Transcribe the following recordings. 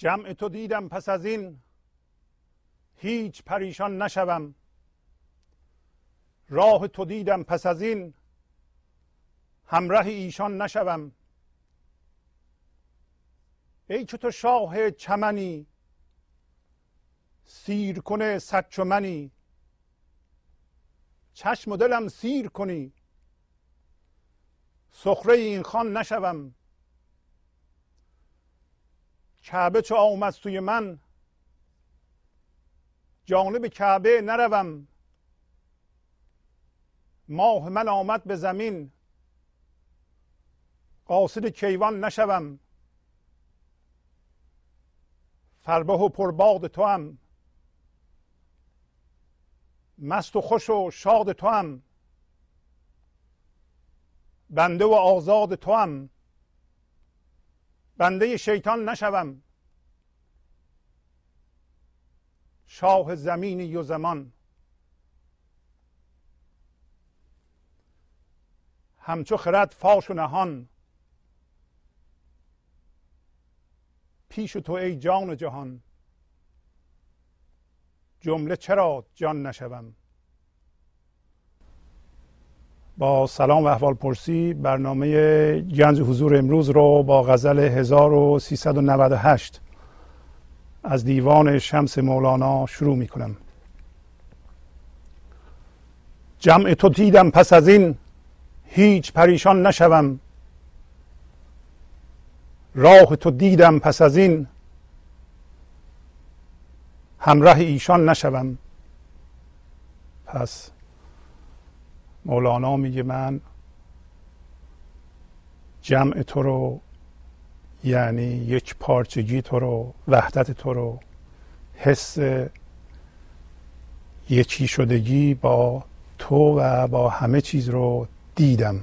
جمع تو دیدم پس از این هیچ پریشان نشوم. راه تو دیدم پس از این همراه ایشان نشوم. ای چو تو شاه چمنی سیر کنه صد منی. چشم و دلم سیر کنی. سخره این خان نشوم. کعبه چو آمد سوی من جانب کعبه نروم. ماه من آمد به زمین. قاصد کیوان نشوم. فربه و پرباد تو هم مست و خوش و شاد تو هم بنده و آزاد تو هم بنده شیطان نشوم. شاه زمینی و زمان. همچو خرد فاش و نهان. پیش تو ای جان جهان. جمله چرا جان نشوم؟ با سلام و احوال پرسی برنامه گنج حضور امروز رو با غزل 1398 از دیوان شمس مولانا شروع می کنم. جمع تو دیدم پس از این هیچ پریشان نشوم. راه تو دیدم پس از این همراه ایشان نشوم. پس مولانا میگه من جمع تو رو یعنی یک پارچگی تو رو وحدت تو رو حس یکی شدگی با تو و با همه چیز رو دیدم.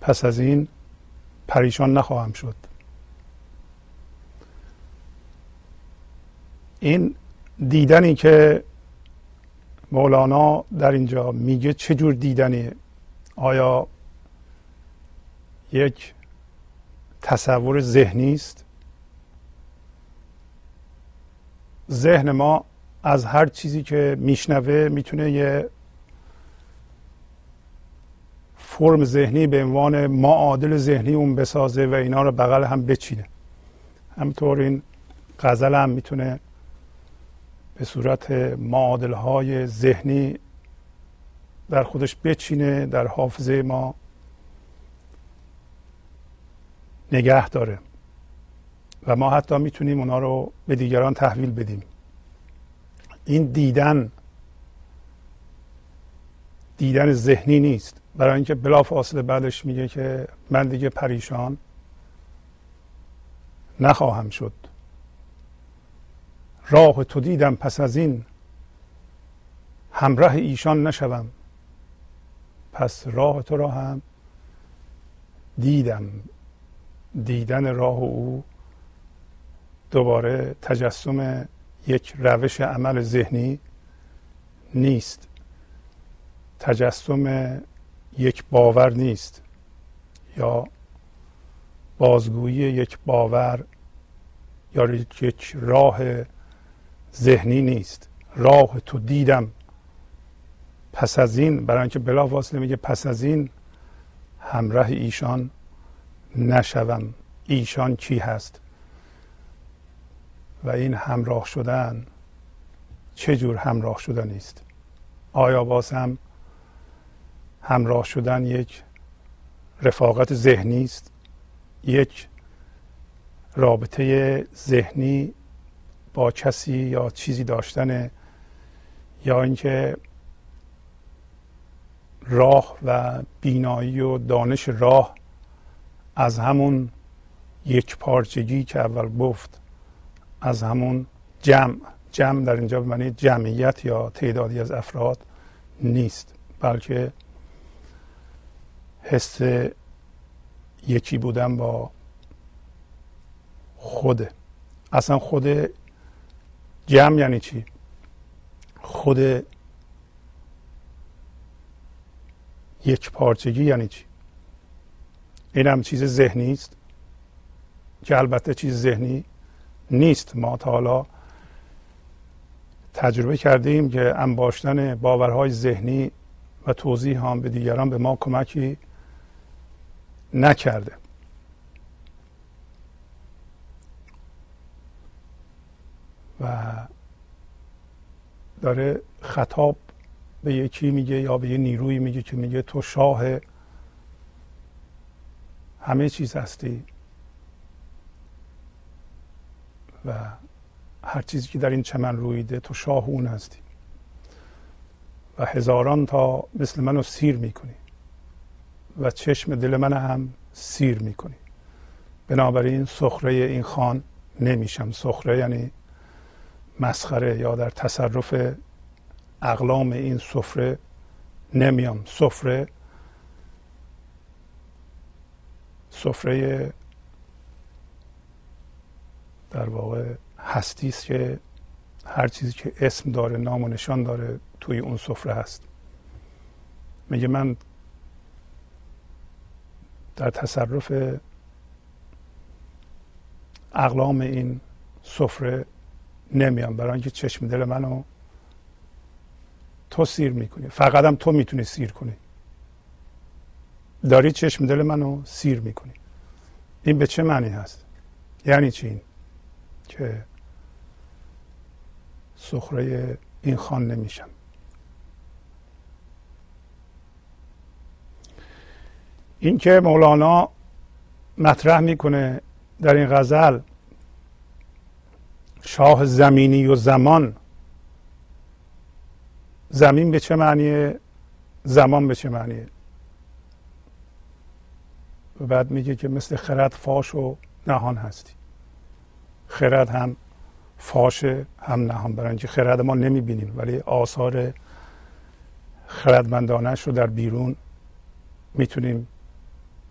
پس از این پریشان نخواهم شد. این دیدنی که مولانا در اینجا میگه چه جور دیدنیه آیا یک تصور ذهنی است؟ ذهن ما از هر چیزی که میشنوه می‌تونه یه فرم ذهنی به عنوان معادل ذهنی اون بسازه و اینا رو بغل هم بچینه. همطور این غزل هم می‌تونه به صورت معادل های ذهنی در خودش بچینه در حافظه ما نگه داره. و ما حتی می‌تونیم اونا رو به دیگران تحویل بدیم. این دیدن دیدن ذهنی نیست. برای اینکه بلا فاصله بعدش میگه که من دیگه پریشان نخواهم شد. راه تو دیدم پس از این همراه ایشان نشوم. پس راه تو را هم دیدم. دیدن راه او دوباره تجسم یک روش عمل ذهنی نیست. تجسم یک باور نیست. یا بازگویی یک باور یا یک راه ذهنی نیست. راه تو دیدم. پس از این برای اینکه بلا فاصله میگه پس از این همراه ایشان نشوم. ایشان کی هست؟ و این همراه شدن چه جور همراه شدن است آیا باز هم همراه شدن یک رفاقت ذهنی است یک رابطه ذهنی با کسی یا چیزی داشتن یا اینکه راه و بینایی و دانش راه از همون یک پارچگی که اول گفت از همون جمع. جمع در اینجا به معنی جمعیت یا تعدادی از افراد نیست بلکه حس یکی بودن با خوده. اصلا خود جمع یعنی چی؟ خود یک پارچگی یعنی چی؟ این هم چیز ذهنی است. که البته چیز ذهنی نیست. ما تا حالا تجربه کردیم که انباشتن باورهای ذهنی و توضیح هم به دیگران به ما کمکی نکرده. و داره خطاب به یکی میگه یا به یه نیروی میگه که میگه تو شاه همه چیز هستی و هر چیزی که در این چمن رویده تو شاه اون هستی. و هزاران تا مثل منو سیر می‌کنی. و چشم دل من هم سیر می‌کنی. بنابراین سخره این خان نمیشم. سخره یعنی مسخره یا در تصرف اقلام این سفره نمیام سفره سفره در واقع هستی است که هر چیزی که اسم داره نام و نشان داره توی اون سفره هست. میگه من در تصرف اقلام این سفره نمیام برای اینکه چشم دل منو تو سیر می‌کنی. فقط هم تو می‌تونی سیر کنی. داری چشم دل منو سیر می‌کنی. این به چه معنی هست؟ یعنی چی این؟ که سخره این خان نمیشم این که مولانا مطرح می‌کنه در این غزل شاه زمینی و زمان. زمین به چه معنیه؟ زمان به چه معنیه؟ و بعد میگه که مثل خرد فاش و نهان هستی. خرد هم فاشه هم نهان. برای اینکه خرد ما نمی‌بینیم ولی آثار خردمندانش رو در بیرون می‌تونیم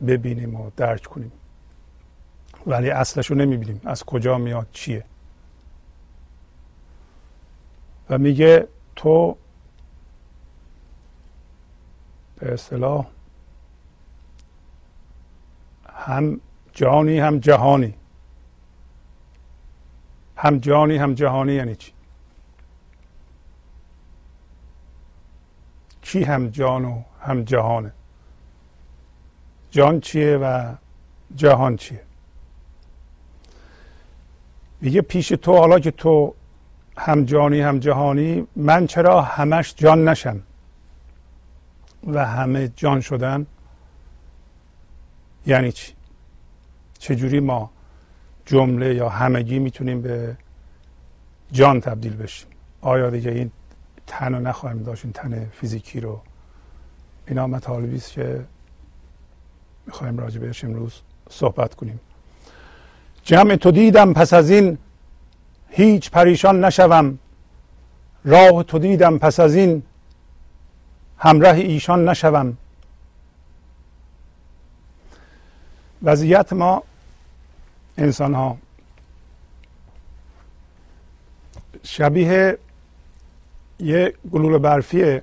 ببینیم و درک کنیم. ولی اصلش رو نمی‌بینیم. از کجا میاد؟ چیه؟ و میگه تو به اصطلاح هم جانی هم جهانی. هم جانی هم جهانی یعنی چی؟ کی هم جان و هم جهانه؟ جان چیه و جهان چیه؟ میگه پیش تو حالا که تو هم جانی هم جهانی من چرا همش جان نشم و همه جان شدن یعنی چی؟ چجوری ما جمله یا همگی می‌تونیم به جان تبدیل بشیم؟ آیا دیگه این تن رو نخواهیم داشت این تن فیزیکی رو؟ اینا مطالبی است که می‌خوایم راجع بهش امروز صحبت کنیم. جمع تو دیدم پس از این هیچ پریشان نشوم. راه تو دیدم پس از این همراه ایشان نشوم. وضعیت ما انسان ها شبیه یه گلوله برفیه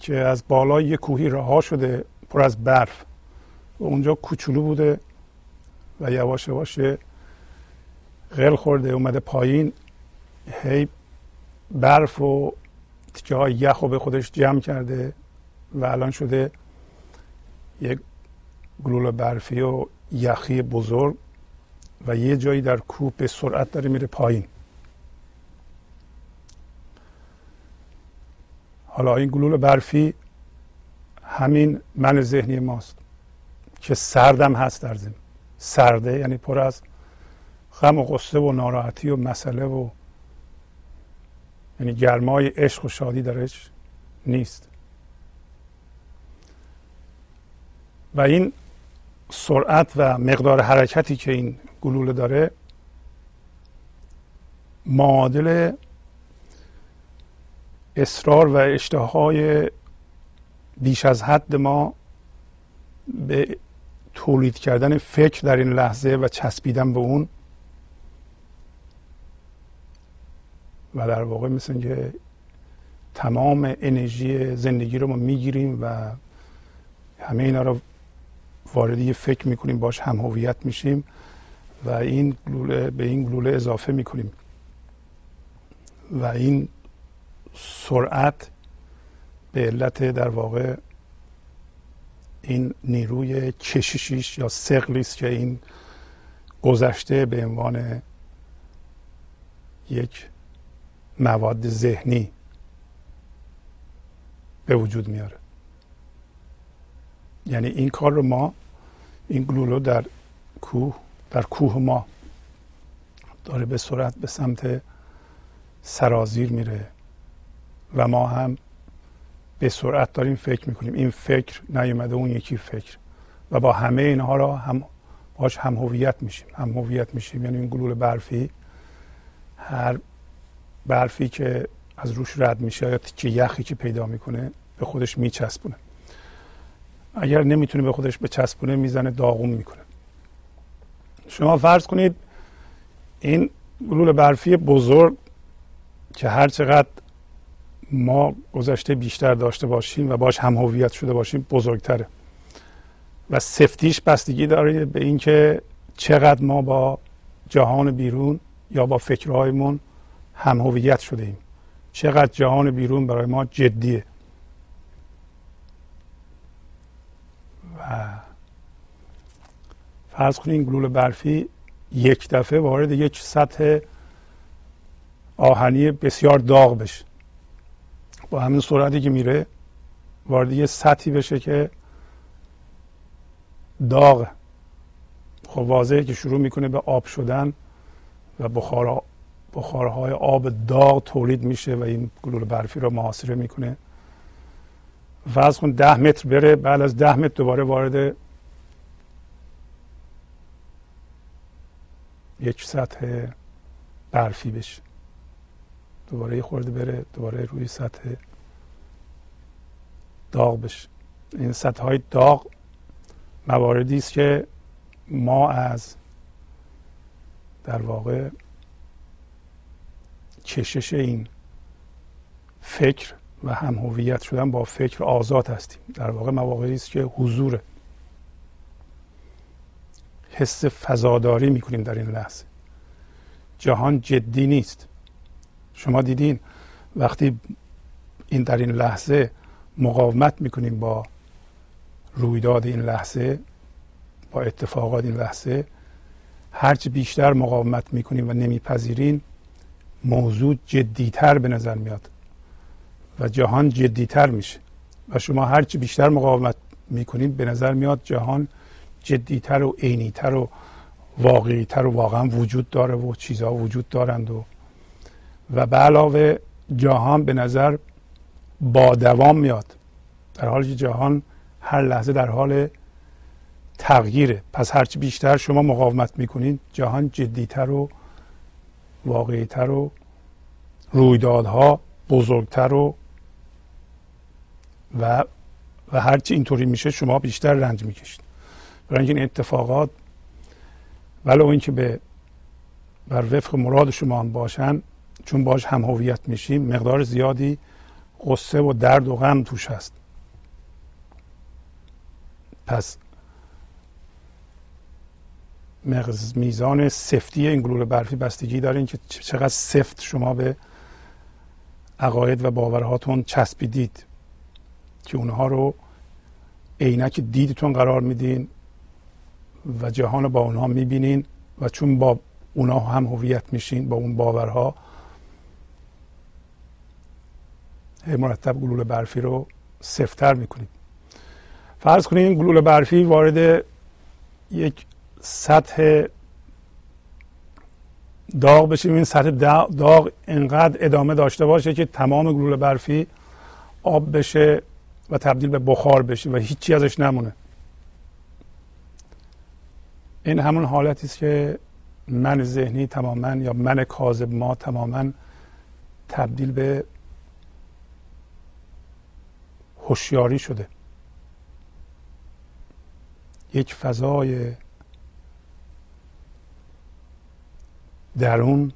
که از بالای یه کوهی رها شده. پر از برف. و اونجا کوچولو بوده و یواش یواش غل خورده اومده پایین. هی برف و تیکه های یخ رو به خودش جمع کرده و الان شده یک گلوله برفی و یخی بزرگ و یه جایی در کوه به سرعت داره میره پایین. حالا این گلوله برفی همین من ذهنی ماست که سردم هست در زمین سرده یعنی پر از غم و غصه و ناراحتی و مسئله و یعنی گرمای عشق و شادی درش نیست. و این سرعت و مقدار حرکتی که این گلوله داره معادل اصرار و اشتهای بیش از حد ما به تولید کردن فکر در این لحظه و چسبیدن به اون و در واقع مثل که تمام انرژی زندگی رو ما می‌گیریم و همه اینا رو وارد یه فکر می‌کنیم باش هم هویت میشیم و این گلوله به این گلوله اضافه می‌کنیم. و این سرعت به علت در واقع این نیروی کششیش یا سقلی که این گذشته به عنوان یک مواد ذهنی به وجود میاره. یعنی این کار رو ما این گلولو در کوه در کوه ما داره به سرعت به سمت سرازیر میره و ما هم به سرعت داریم فکر می‌کنیم. این فکر نیومده اون یکی فکر. و با همه اینها را هم باش هم هویت میشیم. هم هویت میشیم. یعنی این گلول برفی. هر برفی که از روش رد میشه یا که یخی که پیدا می‌کنه به خودش میچسبونه. اگر نمی‌تونه به خودش بچسبونه می‌زنه داغون می‌کنه. شما فرض کنید این گلول برفی بزرگ که هر چقدر ما گذشته بیشتر داشته باشیم و باش هم هویت شده باشیم بزرگتره. و سفتیش بستگی داره به اینکه چقدر ما با جهان بیرون یا با فکرهایمون هم هویت شده ایم. چقدر جهان بیرون برای ما جدیه. و فرض کنید این گلول برفی یک دفعه وارد یک سطح آهنی بسیار داغ بشه. با همین سرعتی که میره وارد یه سطحی بشه که داغ. خب واضحه که شروع می‌کنه به آب شدن و بخار بخارهای آب داغ تولید میشه و این گلول برفی رو محاصره می‌کنه. فرض کن ده متر بره بعد از ده متر دوباره وارد یک سطح برفی بشه. دوباره خورده بره دوباره روی سطح داغ بشه. این سطح های داغ مواردی است که ما از در واقع کشش این فکر و هم هویت شدن با فکر آزاد هستیم. در واقع مواقعی است که حضور حس فضاداری می‌کنیم در این لحظه. جهان جدی نیست. شما دیدین وقتی این در این لحظه مقاومت می‌کنیم با رویداد این لحظه با اتفاقات این لحظه هرچی بیشتر مقاومت می‌کنیم و نمیپذیرین موضوع جدیتر به نظر میاد و جهان جدیتر میشه. و شما هرچی بیشتر مقاومت می‌کنید به نظر میاد جهان جدیتر و عینیتر و واقعیتر و واقعا وجود داره و چیزها وجود دارند و و به علاوه جهان به نظر با دوام میاد. در حالی که جهان هر لحظه در حال تغییره. پس هرچی بیشتر شما مقاومت می‌کنید جهان جدیتر و واقعیتر و رویدادها بزرگتر و و و هرچی اینطوری میشه شما بیشتر رنج می‌کشید برای این اتفاقات ولو اینکه به بر وفق مراد شما هم باشن چون باش هم هویت میشیم مقدار زیادی قصه و درد و غم توش هست. پس میزان سفتی این گلوله برفی بستگی داره که چقدر سفت شما به عقاید و باورهاتون چسبیدید که اونها رو عینک دیدتون قرار میدین و جهان رو با اونها می‌بینین و چون با اونها هم هویت میشین با اون باورها مرتب گلوله برفی رو سفتر می‌کنید فرض کنید این گلوله برفی وارد یک سطح داغ بشه این سطح داغ انقدر ادامه داشته باشه که تمام گلوله برفی آب بشه و تبدیل به بخار بشه و هیچی ازش نمونه. این همون حالتی است که من ذهنی تماما یا من کاذب ما تماما تبدیل به هوشیاری شده. یک فضای درون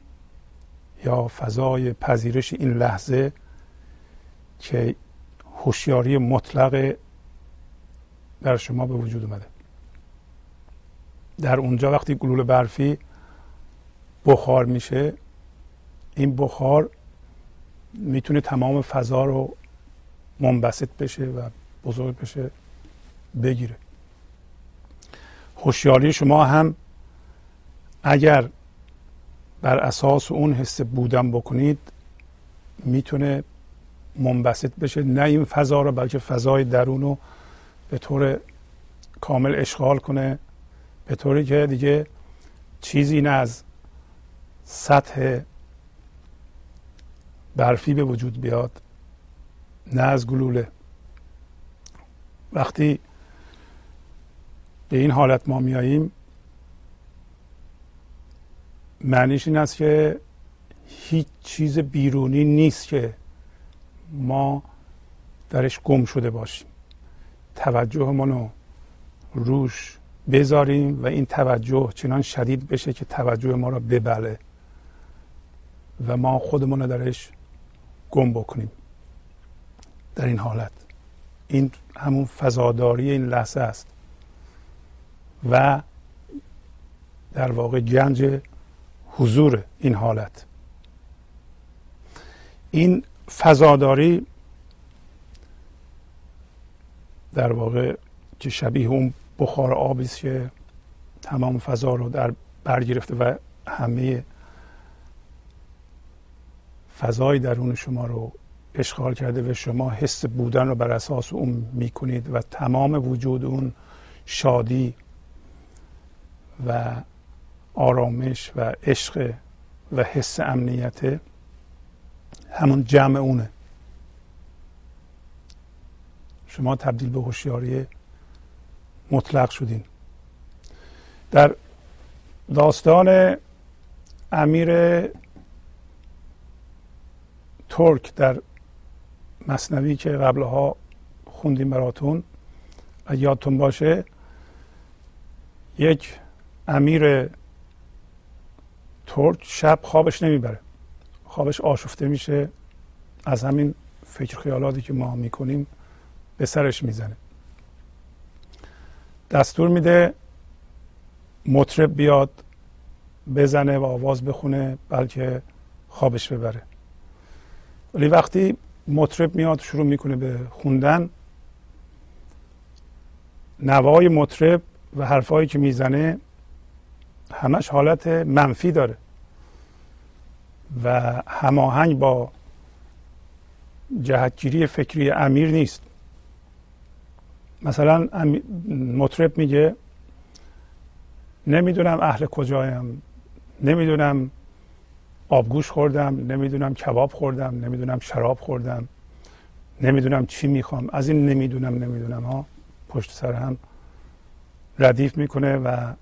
یا فضای پذیرش این لحظه که هوشیاری مطلق در شما به وجود اومده. در اونجا وقتی گلوله برفی بخار میشه این بخار می‌تونه تمام فضا رو منبسط بشه و بزرگ بشه بگیره. هوشیاری شما هم اگر بر اساس اون حس بودن بکنید می‌تونه منبسط بشه. نه این فضا رو بلکه فضای درون رو به طور کامل اشغال کنه. به طوری که دیگه چیزی نه از سطح برفی به وجود بیاد. نه از گلوله. وقتی به این حالت ما میاییم معنیش این است که هیچ چیز بیرونی نیست که ما درش گم شده باشیم. توجه رو روش بذاریم و این توجه چنان شدید بشه که توجه ما را ببله و ما خودمون رو درش گم بکنیم. در این حالت. این همون فضاداری این لحظه است. و در واقع گنج حضور این حالت. این فضاداری در واقع که شبیه اون بخار آبی است که تمام فضا رو در بر گرفته و همه فضای درون شما رو اشغال کرده و شما حس بودن رو بر اساس اون می‌کنید و تمام وجود اون شادی و آرامش و عشق و حس امنیت همون جمع اونه. شما تبدیل به هوشیاری مطلق شدین. در داستان امیر ترک در مصنوی که قبلها خوندیم براتون. و یادتون باشه یک امیر ترک شب خوابش نمی‌بره. خوابش آشفته میشه. از همین فکر خیالاتی که ما می‌کنیم به سرش می‌زنه. دستور میده مطرب بیاد بزنه و آواز بخونه بلکه خوابش ببره. ولی وقتی مطرب میاد شروع می‌کنه به خوندن. نوای مطرب و حرفایی که می‌زنه همش حالت منفی داره و هماهنگ با جهتگیری فکری امیر نیست. مثلا مطرب میگه نمی‌دونم اهل کجایم نمی‌دونم آبگوش خوردم نمی‌دونم کباب خوردم نمی‌دونم شراب خوردم نمی‌دونم چی می‌خوام. از این نمی‌دونم نمی‌دونم ها. پشت سر هم ردیف می‌کنه و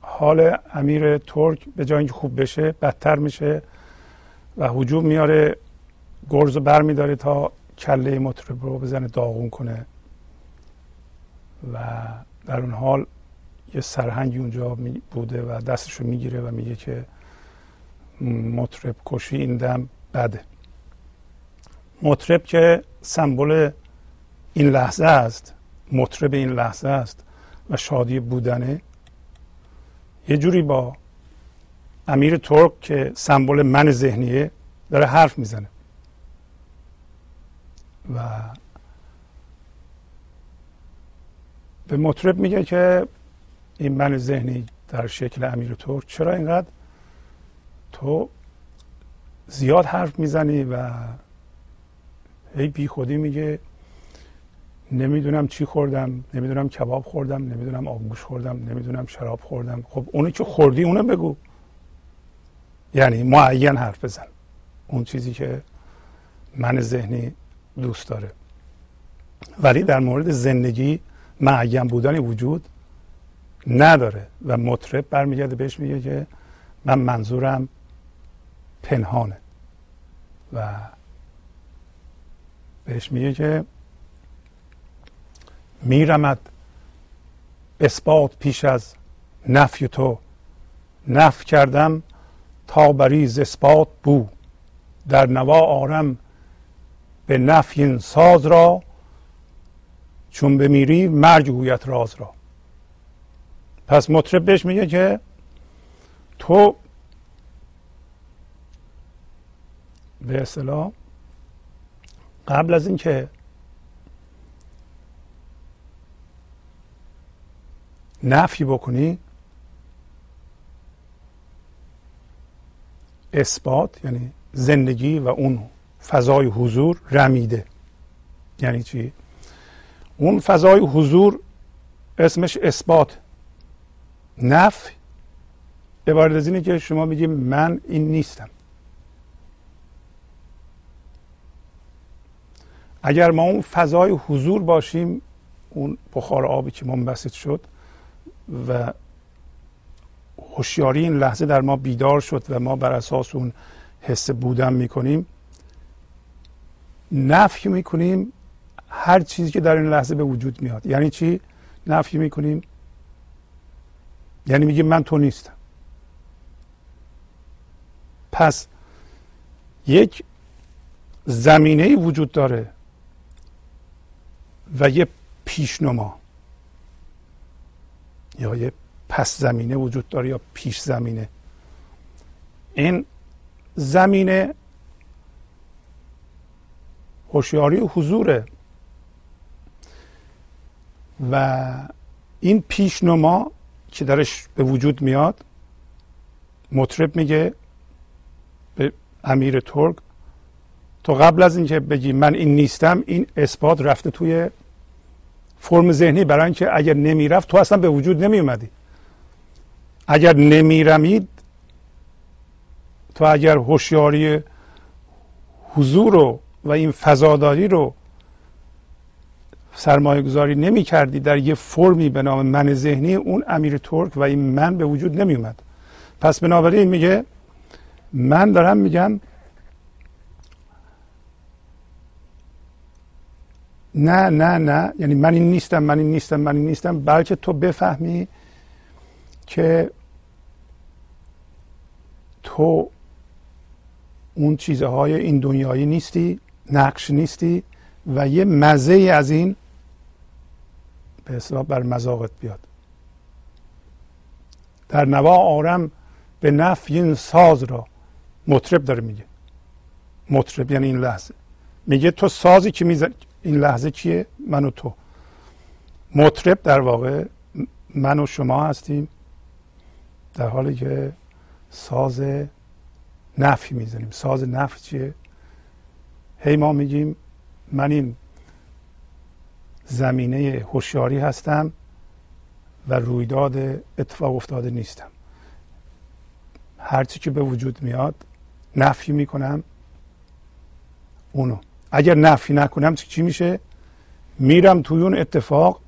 حال امیر ترک به جای اینکه خوب بشه بدتر میشه و حجوم میاره گرز بر میداره تا کله مطرب رو بزنه داغون کنه. و در اون حال یه سرهنگی اونجا بوده و دستش رو می‌گیره و میگه که مطرب کشی این دم بده. مطرب که سمبل این لحظه است مطرب این لحظه است و شادی بودنه. یه جوری با امیر ترک که سمبل من ذهنیه داره حرف می‌زنه. و به مطرب میگه که این من ذهنی در شکل امیر ترک چرا اینقدر تو زیاد حرف می‌زنی و هی بی خودی میگه نمی‌دونم چی خوردم نمی‌دونم کباب خوردم نمی‌دونم آبگوش خوردم نمی‌دونم شراب خوردم. خب اونی که خوردی اونو بگو. یعنی معین حرف بزن. اون چیزی که من ذهنی دوست داره. ولی در مورد زندگی معین بودن وجود نداره و مطرب برمیگرده بهش میگه که من منظورم پنهانه. و بهش میگه که میرمد اثبات پیش از نفی تو. نف کردم تا بریز اثبات بو. در نوا آرم به نفی ساز را چون بمیری مرگ گویت راز را. پس مطرب بهش میگه که تو به اصطلاح. قبل از اینکه نفی بکنی اثبات یعنی زندگی و اون فضای حضور رمیده. یعنی چی؟ اون فضای حضور اسمش اثبات. نفی عبارت از اینه که شما میگی من این نیستم. اگر ما اون فضای حضور باشیم اون بخار آبی که منبسط شد و هوشیاری این لحظه در ما بیدار شد و ما بر اساس اون حس بودن می‌کنیم نفی می‌کنیم هر چیزی که در این لحظه به وجود میاد. یعنی چی؟ نفی می‌کنیم. یعنی میگیم من تو نیستم. پس یک زمینه وجود داره و یه پیشنما. یا یه پس زمینه وجود داره یا پیش زمینه. این زمینه هوشیاری و حضوره. و این پیشنما که درش به وجود میاد مطرب میگه به امیر ترک تو قبل از اینکه بگی من این نیستم این اثبات رفته توی فرم ذهنی برای اینکه اگر نمی‌رفت تو اصلا به وجود نمی اومدی اگر نمیرمید تو اگر هوشیاری حضور رو و این فضاداری رو سرمایه گذاری نمی کردی در یه فرمی به نام من ذهنی اون امیر ترک و این من به وجود نمی اومد پس بنابراین میگه من دارم میگم نه نه نه. یعنی من این نیستم من این نیستم من این نیستم. بلکه تو بفهمی که تو اون چیزهای این دنیایی نیستی نقش نیستی و یه مزه از این به اصلاح بر مذاقت بیاد. در نوا آرم به نفی این ساز را مطرب داره میگه. مطرب یعنی این لحظه. میگه تو سازی که میزن این لحظه کیه من و تو. مطرب در واقع من و شما هستیم در حالی که ساز نفی می‌زنیم. ساز نفی چیه؟ هی ما میگیم من این زمینه هوشیاری هستم و رویداد اتفاق افتاده نیستم. هرچی که به وجود میاد نفی می‌کنم اونو. اگر نفی نکنم چی میشه؟ میرم توی اون اتفاق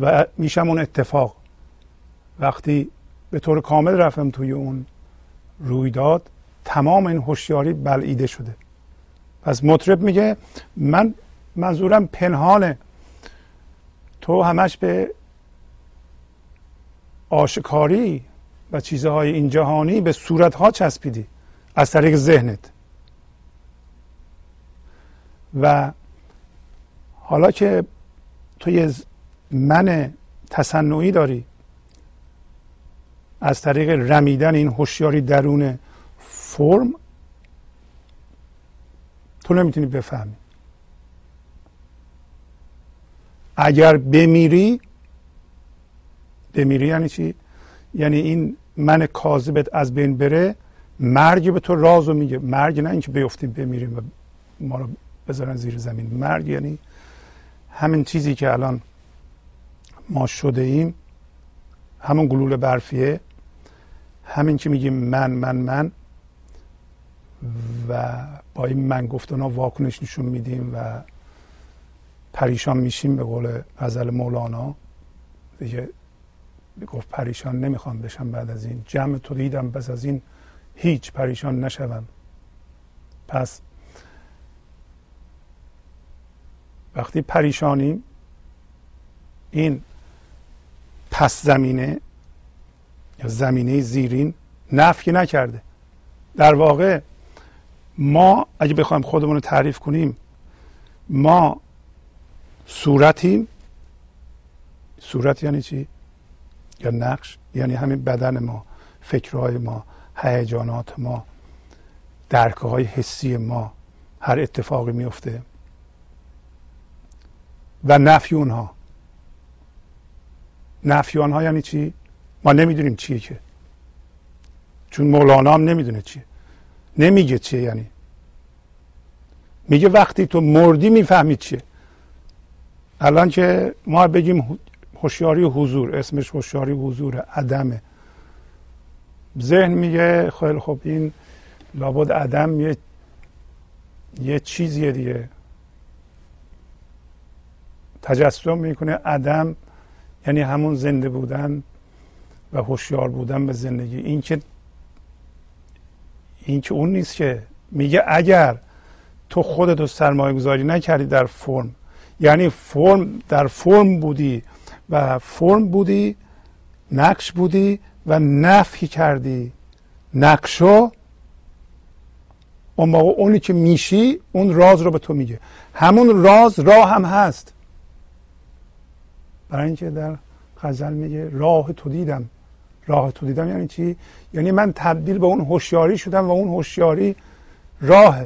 و میشم اون اتفاق. وقتی به طور کامل رفتم توی اون رویداد تمام این هوشیاری بلعیده شده. پس مطرب میگه من منظورم پنهانه. تو همش به آشکاری و چیزهای این جهانی به صورتها چسبیدی. از طریق ذهنت. و حالا که تو یه من تصنعی داری از طریق رمیدن این هوشیاری درون فرم تو نمی‌تونی بفهمی. اگر بمیری بمیری یعنی چی؟ یعنی این من کاذبت از بین بره مرگ به تو رازو میگه. مرگ نه اینکه بیفتیم بمیریم و ما رو بذارن زیر زمین. مرگ یعنی همین چیزی که الان ما شده ایم همون گلوله برفیه همین که میگیم من من من و با این من گفتن ها واکنش نشون میدیم و پریشان میشیم به قول غزل مولانا. دیگه گفت پریشان نمی‌خوام بشم بعد از این. جمع تو دیدم بس از این هیچ پریشان نشوم. پس وقتی پریشانیم این پس زمینه یا زمینه زیرین نفی نکرده. در واقع ما اگه بخوایم خودمون رو تعریف کنیم ما صورتیم. صورت یعنی چی؟ یا نقش؟ یعنی همین بدن ما فکرهای ما هیجانات ما درکه های حسی ما هر اتفاقی میفته و نفی اونها. نفی آنها یعنی چی؟ ما نمی‌دونیم چیه که. چون مولانا هم نمی‌دونه چیه. نمیگه چیه یعنی. میگه وقتی تو مردی می‌فهمی چیه. الان که ما بگیم هوشیاری حضور اسمش هوشیاری حضور عدمه. ذهن میگه خیلی خب این لابد عدم یه یه چیزیه دیگه. تجسم می‌کنه. عدم یعنی همون زنده بودن و هوشیار بودن به زندگی. این که این که اون نیست که میگه اگر تو خودتو سرمایه گذاری نکردی در فرم. یعنی فرم در فرم بودی و فرم بودی نقش بودی و نفی کردی. نقشو اون موقع اونی که میشی اون راز رو به تو میگه. همون راز راه هم هست. برای اینکه در غزل میگه راه تو دیدم. راه تو دیدم یعنی چی؟ یعنی من تبدیل به اون هوشیاری شدم و اون هوشیاری راه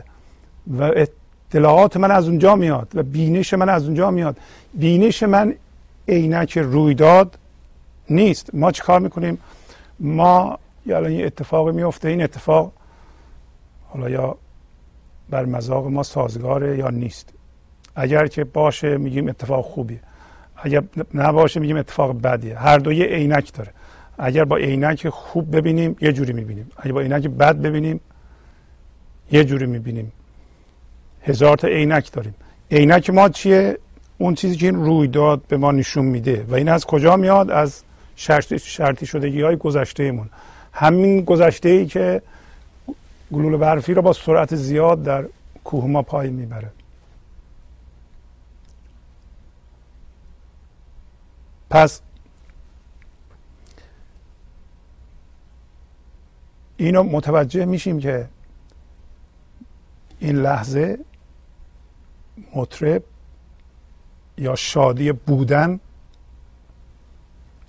و اطلاعات من از اونجا میاد و بینش من از اونجا میاد. بینش من عینک رویداد نیست. ما چی کار می‌کنیم؟ ما یا الان یه اتفاقی میفته این اتفاق حالا یا بر مذاق ما سازگاره یا نیست. اگر که باشه میگیم اتفاق خوبیه. اگر نباشه میگیم اتفاق بدیه. هر دو یه عینک داره. اگر با عینک خوب ببینیم یه جوری می‌بینیم. اگر با عینک بد ببینیم یه جوری می‌بینیم. هزار تا عینک داریم. عینک ما چیه؟ اون چیزی که این رویداد به ما نشون میده. و این از کجا میاد؟ از شرطی, شرطی شدگی های گذشته همین گذشته ای که گلول برفی رو با سرعت زیاد در کوه ما پای می‌بره. پس اینو متوجه میشیم که این لحظه مطرب یا شادی بودن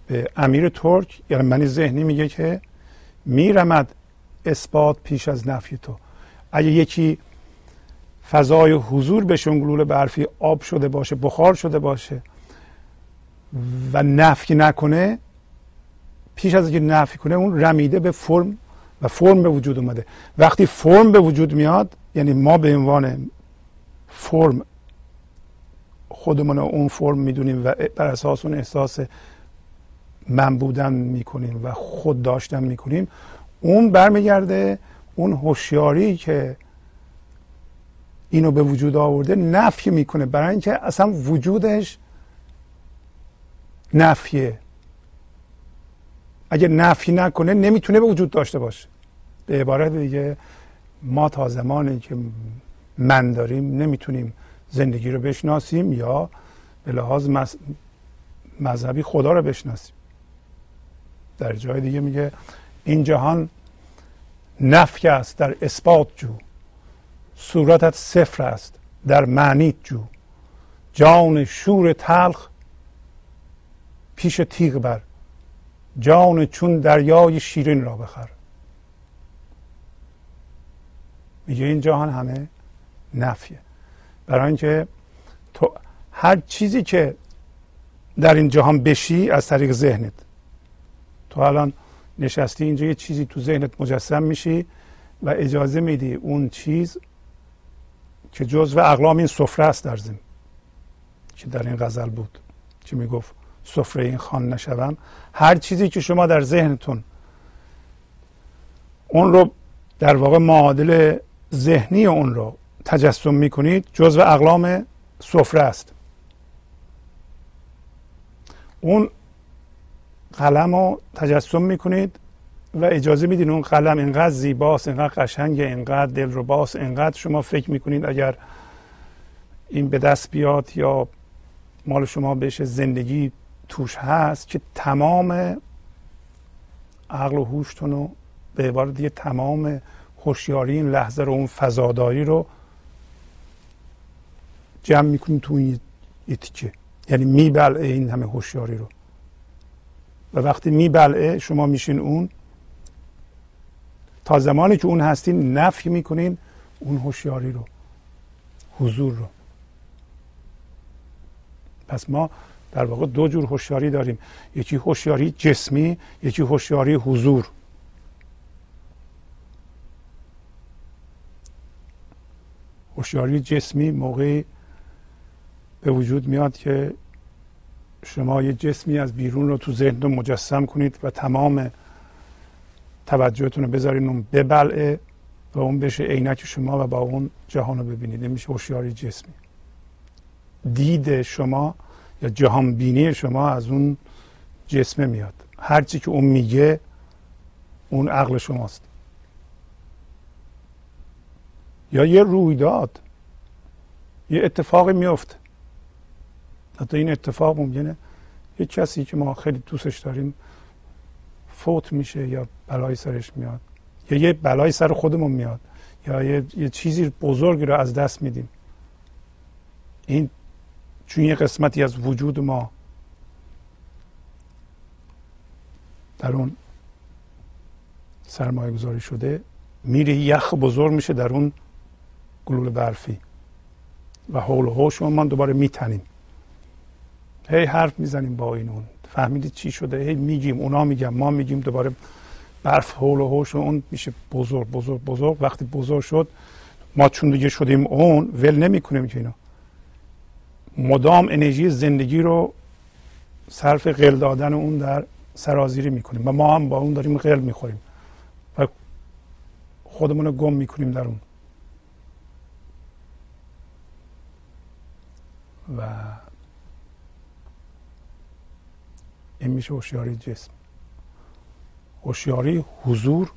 به امیر ترک یعنی من ذهنی میگه که میرمد اثبات پیش از نفی تو. اگه یکی فضای حضور بشه اون گلوله برفی آب شده باشه بخار شده باشه و نفی نکنه پیش از اینکه نفی کنه اون رمیده به فرم و فرم به وجود اومده. وقتی فرم به وجود میاد یعنی ما به عنوان فرم خودمون اون فرم می‌دونیم و بر اساس اون احساس من بودن می‌کنیم و خود داشتن می‌کنیم اون برمیگرده اون هوشیاری که اینو به وجود آورده نفی می‌کنه. برای اینکه اصلا وجودش نفیه. اگه نفی نکنه نمی‌تونه به وجود داشته باشه. به عبارت دیگه ما تا زمانی که من داریم نمی‌تونیم زندگی رو بشناسیم یا به لحاظ مذهبی خدا رو بشناسیم. در جای دیگه میگه این جهان نفی است در اثبات جو. صورتت صفر است در معنیت جو. جان شور تلخ پیش تیغ بر. جان چون دریای شیرین را بخر. میگه این جهان همه نفیه. برای اینکه تو هر چیزی که در این جهان بشی از طریق ذهنت. تو الان نشستی اینجا یه چیزی تو ذهنت مجسم میشی و اجازه میدی اون چیز که جز و اقلام این سفره است در زمین. که در این غزل بود. که می‌گفت؟ سفره این خان نشوم هر چیزی که شما در ذهنتون اون رو در واقع معادل ذهنی اون رو تجسم می‌کنید جز و اقلام سفره است. اون قلم رو تجسم می‌کنید و اجازه میدین اون قلم اینقدر زیباست اینقدر قشنگه اینقدر دلرباست اینقدر شما فکر می‌کنید اگر این به دست بیاد یا مال شما بشه زندگی توش هست که تمام عقل و هوشتون رو به عبارت دیگه تمام هوشیاری این لحظه رو اون فضاداری رو جمع می‌کنیم تو این تیکه یعنی میبلعه این همه هوشیاری رو. و وقتی میبلعه شما میشین اون. تا زمانی که اون هستین نفی می‌کنین اون هوشیاری رو حضور رو. پس ما در واقع دو جور هوشیاری داریم. یکی هوشیاری جسمی یکی هوشیاری حضور. هوشیاری جسمی موقعی به وجود میاد که شما یه جسمی از بیرون رو تو ذهن رو مجسم کنید و تمام توجهتون رو بذارین اون ببلعه و اون بشه عینک شما و با اون جهان رو ببینید. این میشه هوشیاری جسمی. دید شما یا جهان بینی شما از اون جسمه میاد. هرچی که اون میگه اون عقل شماست. یا یه رویداد یه اتفاقی میفته. حتی این اتفاق ممکنه یه کسی که ما خیلی دوستش داریم فوت میشه یا بلای سرش میاد. یا یه بلای سر خودمون میاد. یا یه, یه چیزی بزرگی رو از دست میدیم. این چون یه قسمتی از وجود ما در اون سرمایه گذاری شده میره یخ بزرگ میشه در اون گلول برفی و حول و حوش ما دوباره میتنیم. هی حرف می‌زنیم با این اون. فهمیدید چی شده؟ هی میگیم اونا میگم ما میگیم دوباره برف حول و حوش اون میشه بزرگ بزرگ بزرگ. وقتی بزرگ شد ما چون دیگه شدیم اون ول نمی‌کنیم که اینا مدام انرژی زندگی رو صرف قل دادن اون در سرازیری می‌کنیم و ما هم با اون داریم قل می‌خوریم و خودمون رو گم می‌کنیم در اون. و این میشه هوشیاری جسم. هوشیاری حضور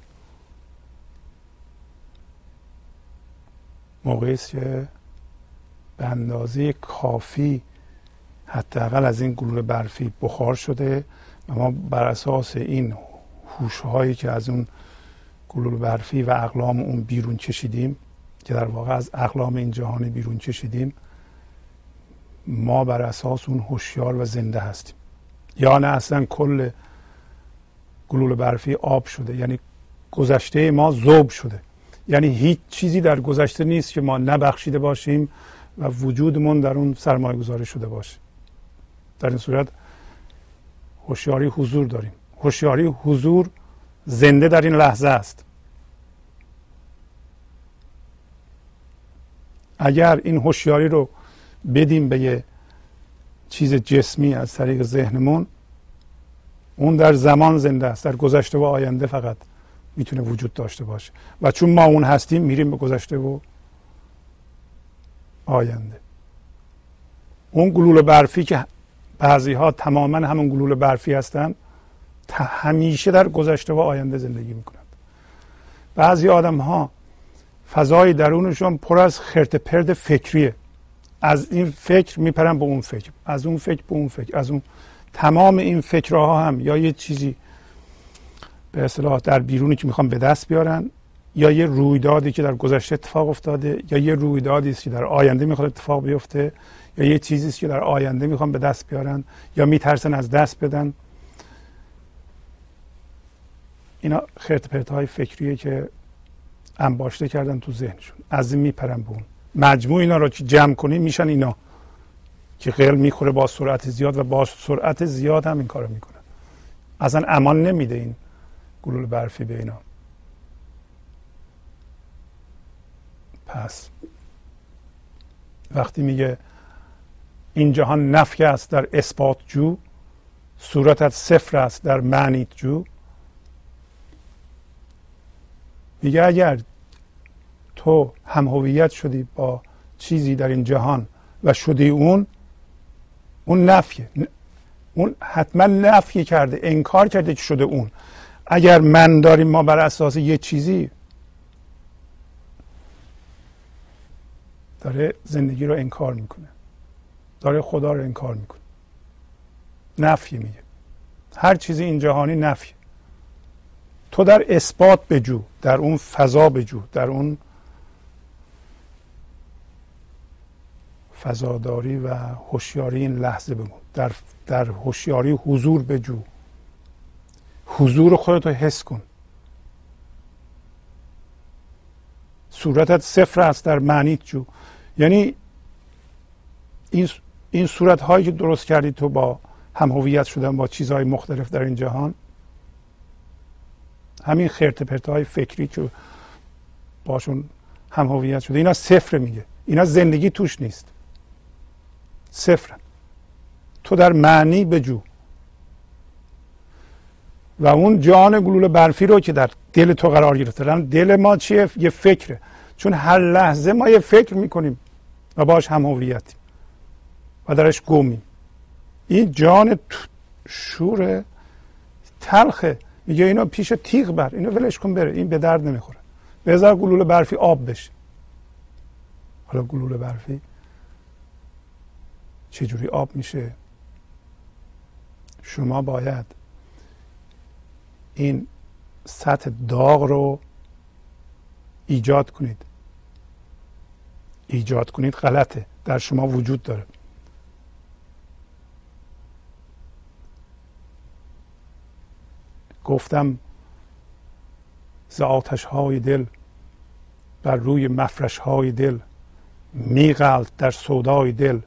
موقعی که به اندازه کافی حداقل از این گلوله برفی بخار شده و ما بر اساس این هوشهایی که از اون گلوله برفی و اقلام اون بیرون کشیدیم که در واقع از اقلام این جهانی بیرون کشیدیم ما بر اساس اون هوشیار و زنده هستیم. یا نه اصلا کل گلوله برفی آب شده یعنی گذشته ما ذوب شده. یعنی هیچ چیزی در گذشته نیست که ما نبخشیده باشیم و وجودمون در اون سرمایه گذاری شده باشه. در این صورت هوشیاری حضور داریم. هوشیاری حضور زنده در این لحظه است. اگر این هوشیاری رو بدیم به یه چیز جسمی از طریق ذهنمون اون در زمان زنده است. در گذشته و آینده فقط می‌تونه وجود داشته باشه. و چون ما اون هستیم میریم به گذشته و آینده. اون گلول برفی که بعضی ها تماما همون گلول برفی هستن همیشه در گذشته و آینده زندگی می‌کنند بعضی آدم ها فضای درونشون پر از خرت پرد فکریه. از این فکر میپرن به اون فکر از اون فکر به اون فکر از اون تمام این فکرها هم یا یه چیزی به اصطلاح در بیرونی که می‌خوان به دست بیارن یا یه رویدادی که در گذشته اتفاق افتاده یا یه رویدادی است که در آینده می‌خواد اتفاق بیفته یا یه چیزی است که در آینده می‌خوان به دست بیارن یا میترسن از دست بدن. اینا خرت پرت های فکریه که انباشته کردن تو ذهنشون. از این میپرن به اون مجموع اینا رو که جمع کنیم میشن اینا که قل می‌خوره با سرعت زیاد و با سرعت زیاد هم این کارو می‌کنه اصلا امان نمیده این گلول برفی به اینا. پس. وقتی میگه این جهان نفی است در اثبات جو صورتت صفر است در معنیت جو. میگه اگر تو هم هویت شدی با چیزی در این جهان و شدی اون اون نفیه اون حتما نفی کرده انکار کرده که شده اون. اگر من داریم ما بر اساس یه چیزی داره زندگی رو انکار می‌کنه. داره خدا رو انکار می‌کنه. نفی میگه. هر چیزی این جهانی نفی تو در اثبات بجو در اون فضا بجو در اون فضاداری و هوشیاری این لحظه بگو در در هوشیاری حضور بجو. حضور خودت رو حس کن. صورتت صفر است در معنیت جو. یعنی این این صورت هایی که درست کردی تو با هم هویت شدن با چیزهای مختلف در این جهان همین خرت پرت فکری که باشون هم هویت شده اینا صفر میگه. اینا زندگی توش نیست. صفر تو در معنی بجو. و اون جان گلوله برفی رو که در دل تو قرار گرفته. دل ما چیه؟ یه فکره. چون هر لحظه ما یه فکر می‌کنیم و باش هم هویتیم و درش گمیم. این جان شور تلخه. میگه اینو پیش تیغ بر. اینو ولش کن بره. این به درد نمی‌خوره. بذار گلوله برفی آب بشه. حالا گلوله برفی چجوری آب میشه؟ شما باید این سطح داغ رو ایجاد کنید. ایجاد کنید غلطه. در شما وجود داره. گفتم ز آتش های دل بر روی مفرش های دل میغلط در سودای دل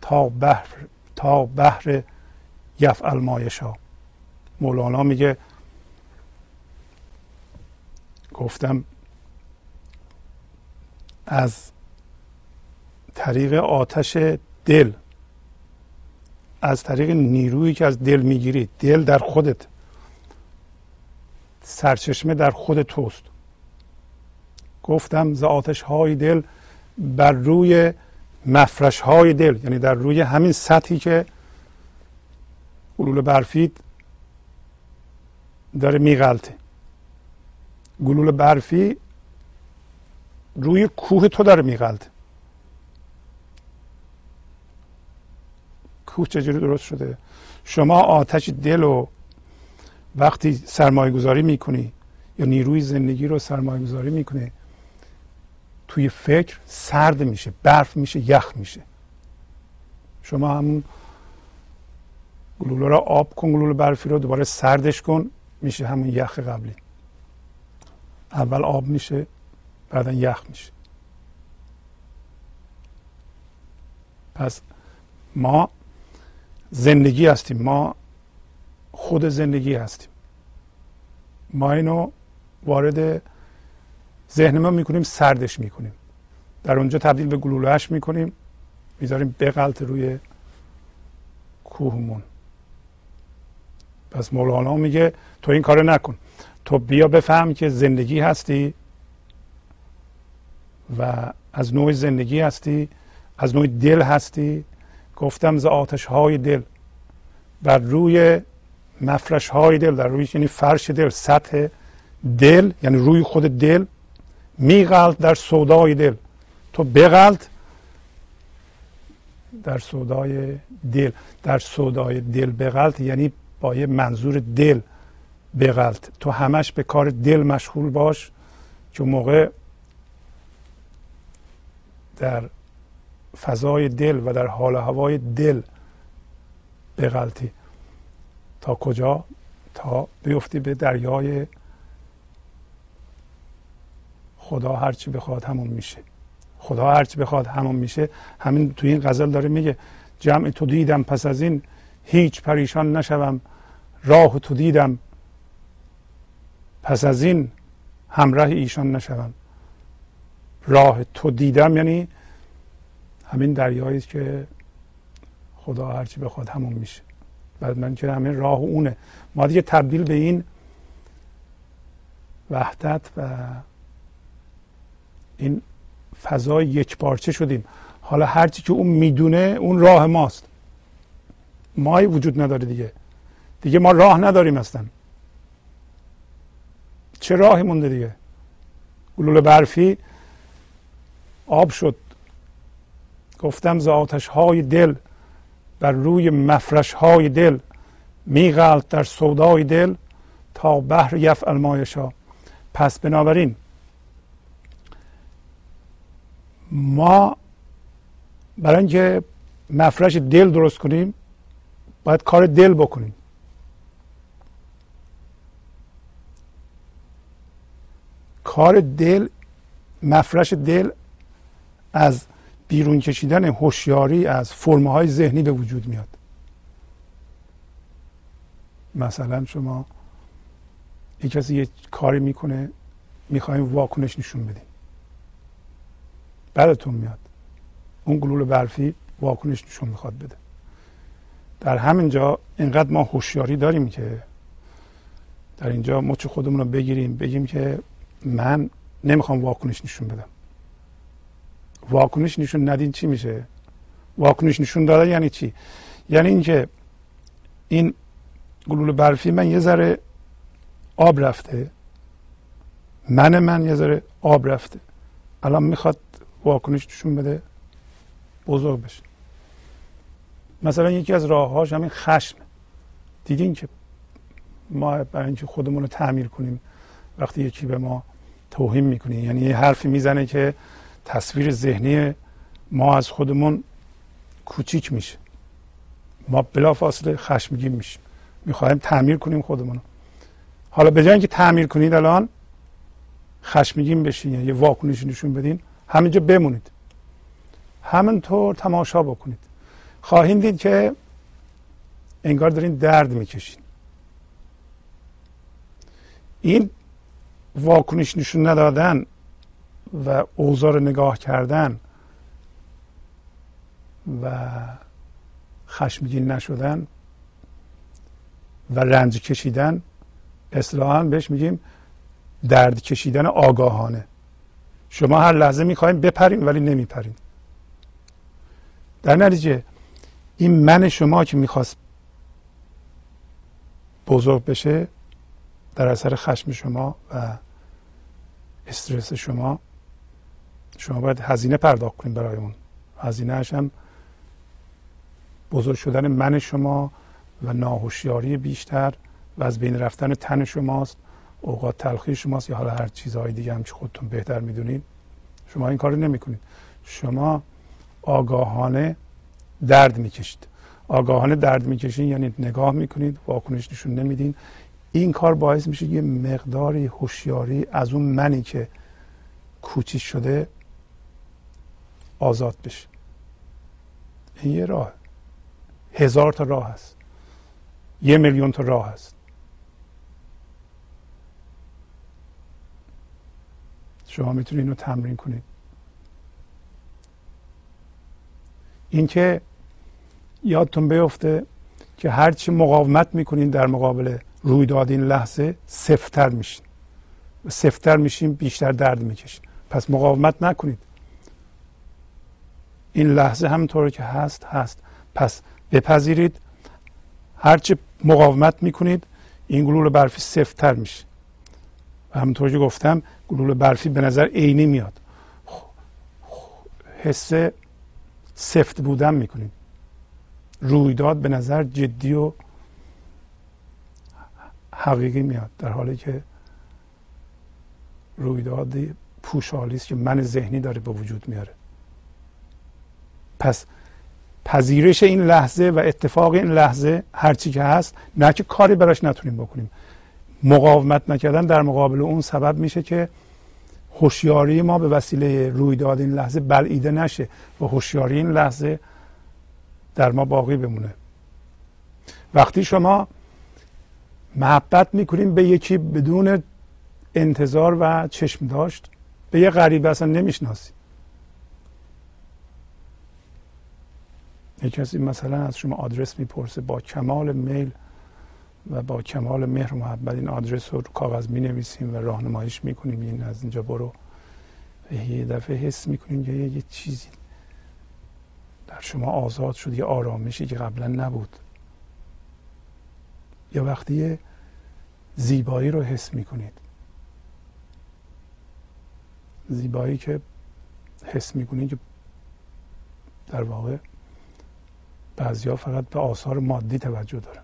تا بحر تا بحر یفعل مایشا مولانا میگه گفتم از طریق آتش دل. از طریق نیرویی که از دل می‌گیری دل در خودت. سرچشمه در خود توست. گفتم ز آتش های دل بر روی مفرش های دل. یعنی در روی همین سطحی که گلوله برفی داره میغلطه. گلوله برفی روی کوه تو داره میغلطه. کوه چجوری درست شده؟ شما آتش دل و وقتی سرمایه گذاری می‌کنی یا نیروی زندگی رو سرمایه گذاری می‌کنه توی فکر سرد میشه برف میشه یخ میشه. شما همون گلوله رو آب کن گلوله برفی رو دوباره سردش کن میشه همون یخ قبلی. اول آب میشه بعدا یخ میشه. پس ما زندگی هستیم. ما خود زندگی هستیم. ما اینو وارد ذهن ما می‌کنیم سردش می‌کنیم. در اونجا تبدیل به گلولهش می‌کنیم. می‌ذاریم بغلط روی کوهمون. پس مولانا میگه تو این کارو نکن. تو بیا بفهم که زندگی هستی و از نوع زندگی هستی از نوع دل هستی گفتم ز آتش های دل بر روی مفرش های دل در روی یعنی فرش دل سطح دل یعنی روی خود دل میغلط در سودای دل. تو بغلط در سودای دل. در سودای دل بغلط یعنی با یه منظور دل بغلط. تو همش به کار دل مشغول باش. که موقع در فضای دل و در حال هوای دل بغلطی تا کجا؟ تا بیفتی به دریای خدا هرچی بخواد همون میشه. خدا هرچی بخواد همون میشه. همین تو این غزل داره میگه جمع تو دیدم پس از این هیچ پریشان نشوم. راه تو دیدم پس از این همراه ایشان نشوم. راه تو دیدم یعنی همین دریایی که خدا هرچی بخواد همون میشه. بعد من که همین راه اونه. ما دیگه تبدیل به این وحدت و این فضای یک پارچه شدیم. حالا هرچی که اون می‌دونه اون راه ماست. مای وجود نداره دیگه. دیگه ما راه نداریم اصلا. چه راهی مونده دیگه؟ گلوله برفی آب شد. گفتم ز آتش های دل بر روی مفرش های دل میغلط در سودای دل تا بحر یفعل مایشا پس بنابراین ما برای اینکه مفرش دل درست کنیم باید کار دل بکنیم. کار دل مفرش دل از بیرون کشیدن هوشیاری از فرمه های ذهنی به وجود میاد. مثلا شما یک کسی یه کاری می‌کنه می‌خوایم واکنش نشون بدیم. بعدتون میاد. اون گلول برفی واکنش نشون می‌خواد بده. در همین جا اینقدر ما هوشیاری داریم که در اینجا مچ خودمون رو بگیریم بگیم که من نمی‌خوام واکنش نشون بدم. واکنش نشون ندین چی میشه واکنش نشون دادن یعنی چی یعنی اینکه این گلوله برفی من یه ذره آب رفته من من یه ذره آب رفته الان می‌خواد واکنش نشون بده بزرگ بشه مثلا یکی از راههاش همین خشم دیدین که ما برای اینکه خودمون رو تعمیر کنیم وقتی یکی به ما توهین می‌کنه یعنی یه حرفی می‌زنه که تصویر ذهنی ما از خودمون کوچیک میشه. ما بلافاصله خشمگین میشیم. می‌خوایم تعمیر کنیم خودمون حالا به جای اینکه تعمیر کنید الان خشمگین بشین یه واکنش نشون بدین همینجا بمونید. همینطور تماشا بکنید. خواهید دید که انگار دارین درد می‌کشین. این واکنش نشون ندادن و اوضاع رو نگاه کردن و خشمگین نشدن و رنج کشیدن اصطلاحا بهش میگیم درد کشیدن آگاهانه. شما هر لحظه می‌خوایم بپرین ولی نمیپرین. در نتیجه این من شما که می‌خواست بزرگ بشه در اثر خشم شما و استرس شما شما باید هزینه پرداخت کنید برای اون. هزینه هم بزرگ شدن من شما و ناهوشیاری بیشتر و از بین رفتن تن شماست اوقات تلخی شماست یا حالا هر چیزهای دیگه هم که خودتون بهتر می‌دونید. شما این کار نمی کنید شما آگاهانه درد می‌کشید. آگاهانه درد می‌کشید یعنی نگاه می‌کنید واکنش نشون نمیدین. این کار باعث میشه یه مقداری هوشیاری از اون منی که کوچیک شده آزاد بشه. این یه راه. هزار تا راه هست. یه میلیون تا راه هست. شما می‌تونید اینو تمرین کنید. اینکه یادتون بیفته که هرچی مقاومت می‌کنین در مقابل رویداد این لحظه سفتر میشین. سفتر میشین بیشتر درد می‌کشین. پس مقاومت نکنید. این لحظه همونطور که هست هست. پس بپذیرید. هرچی مقاومت می‌کنید این گلول برفی سفتر میشه. و همونطور که گفتم گلول برفی به نظر عینی میاد. حس سفت بودن می‌کنید. رویداد به نظر جدی و حقیقی میاد. در حالی که رویداد پوشالی است که من ذهنی داره به وجود میاره. پس پذیرش این لحظه و اتفاق این لحظه هرچی که هست نه که کاری براش نتونیم بکنیم. مقاومت نکردن در مقابل اون سبب میشه که هوشیاری ما به وسیله رویداد این لحظه بلعیده نشه و هوشیاری این لحظه در ما باقی بمونه. وقتی شما محبت می‌کنیم به یکی بدون انتظار و چشم داشت به یه غریبه اصلا نمی‌شناسی. کسی مثلا از شما آدرس می‌پرسه با کمال میل و با کمال مهر و محبت این آدرس رو کاغذ می نویسیم و راهنماییش می‌کنیم. این از اینجا برو. یه دفعه حس می‌کنیم که یه چیزی در شما آزاد شد یه آرامشی که قبلا نبود. یا وقتی زیبایی رو حس می‌کنید. زیبایی که حس می‌کنید که در واقع بعضیا فقط به آثار مادی توجه دارن.